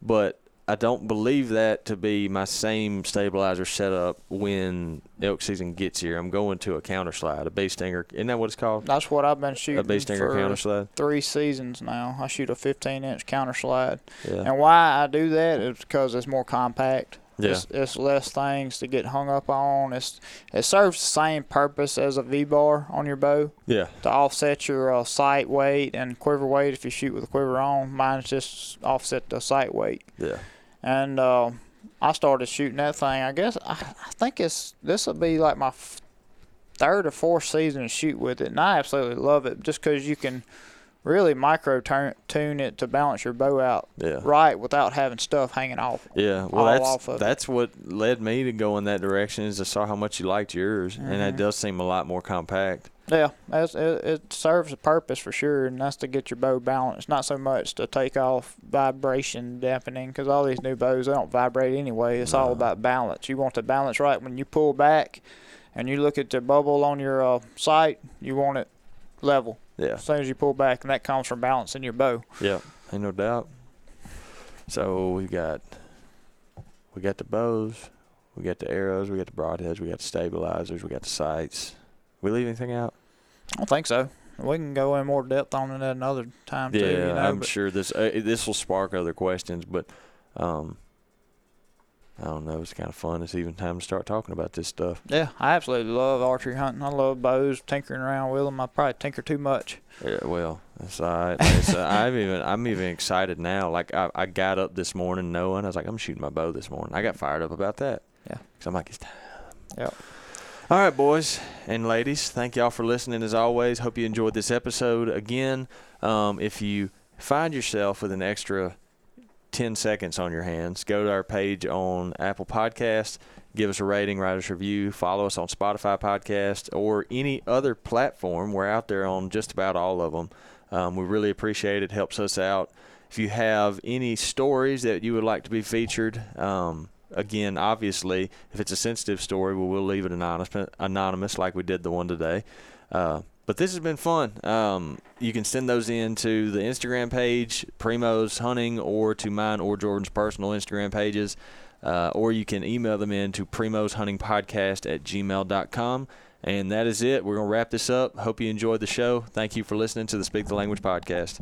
[SPEAKER 1] but I don't believe that to be my same stabilizer setup when elk season gets here. I'm going to a counter slide, a bee stinger. Isn't that what it's called?
[SPEAKER 3] That's what I've been shooting.
[SPEAKER 1] A bee stinger counter slide.
[SPEAKER 3] three seasons now. I shoot a 15 inch counter slide,
[SPEAKER 1] Yeah.
[SPEAKER 3] and why I do that is because it's more compact.
[SPEAKER 1] Yeah.
[SPEAKER 3] It's, it's less things to get hung up on. It's it serves the same purpose as a V bar on your bow
[SPEAKER 1] Yeah.
[SPEAKER 3] to offset your uh, sight weight and quiver weight if you shoot with a quiver on. Mine's just offset the sight weight.
[SPEAKER 1] Yeah.
[SPEAKER 3] And uh, I started shooting that thing. I guess I, I think it's this will be like my third or fourth season to shoot with it, and I absolutely love it just because you can really micro turn, tune it to balance your bow out
[SPEAKER 1] Yeah.
[SPEAKER 3] right without having stuff hanging off.
[SPEAKER 1] Yeah, well,
[SPEAKER 3] all
[SPEAKER 1] that's
[SPEAKER 3] off of it.
[SPEAKER 1] that's what led me to go in that direction. Is I saw how much you liked yours, and it
[SPEAKER 3] Mhm.
[SPEAKER 1] does seem a lot more compact.
[SPEAKER 3] Yeah, it, it serves a purpose for sure, and that's to get your bow balanced, not so much to take off vibration dampening, because all these new bows they don't vibrate anyway. It's all about balance. You want the balance right when you pull back, and you look at the bubble on your uh, sight. You want it level
[SPEAKER 1] Yeah,
[SPEAKER 3] as soon as you pull back, and that comes from balancing your bow.
[SPEAKER 1] yeah, ain't no doubt. So we got we got the bows, we got the arrows, we got the broadheads, we got the stabilizers, we got the sights. We leave anything out?
[SPEAKER 3] I don't think so. We can go in more depth on it another time
[SPEAKER 1] yeah,
[SPEAKER 3] too. You know,
[SPEAKER 1] I'm sure this uh, this will spark other questions, but um, I don't know. It's kind of fun. It's even time to start talking about this stuff.
[SPEAKER 3] Yeah, I absolutely love archery hunting. I love bows, tinkering around with them. I probably tinker too much.
[SPEAKER 1] Yeah, well, that's all right. It's, uh, I'm even I'm even excited now. Like I, I got up this morning knowing I was like I'm shooting my bow this morning. I got fired up about that.
[SPEAKER 3] Yeah.
[SPEAKER 1] Cause I'm like it's time.
[SPEAKER 3] Yep.
[SPEAKER 1] All right, boys and ladies. Thank y'all for listening as always. Hope you enjoyed this episode. Again, um, if you find yourself with an extra 10 seconds on your hands, go to our page on Apple Podcast, give us a rating, write us a review, follow us on Spotify Podcast or any other platform. We're out there on just about all of them. Um, we really appreciate it. Helps us out. If you have any stories that you would like to be featured, um, again, obviously, if it's a sensitive story, we will leave it anonymous, anonymous like we did the one today. Uh, but this has been fun. Um, you can send those in to the Instagram page, Primos Hunting, or to mine or Jordan's personal Instagram pages. Uh, or you can email them in to Primos Hunting Podcast at gmail.com. And that is it. We're going to wrap this up. Hope you enjoyed the show. Thank you for listening to the Speak the Language podcast.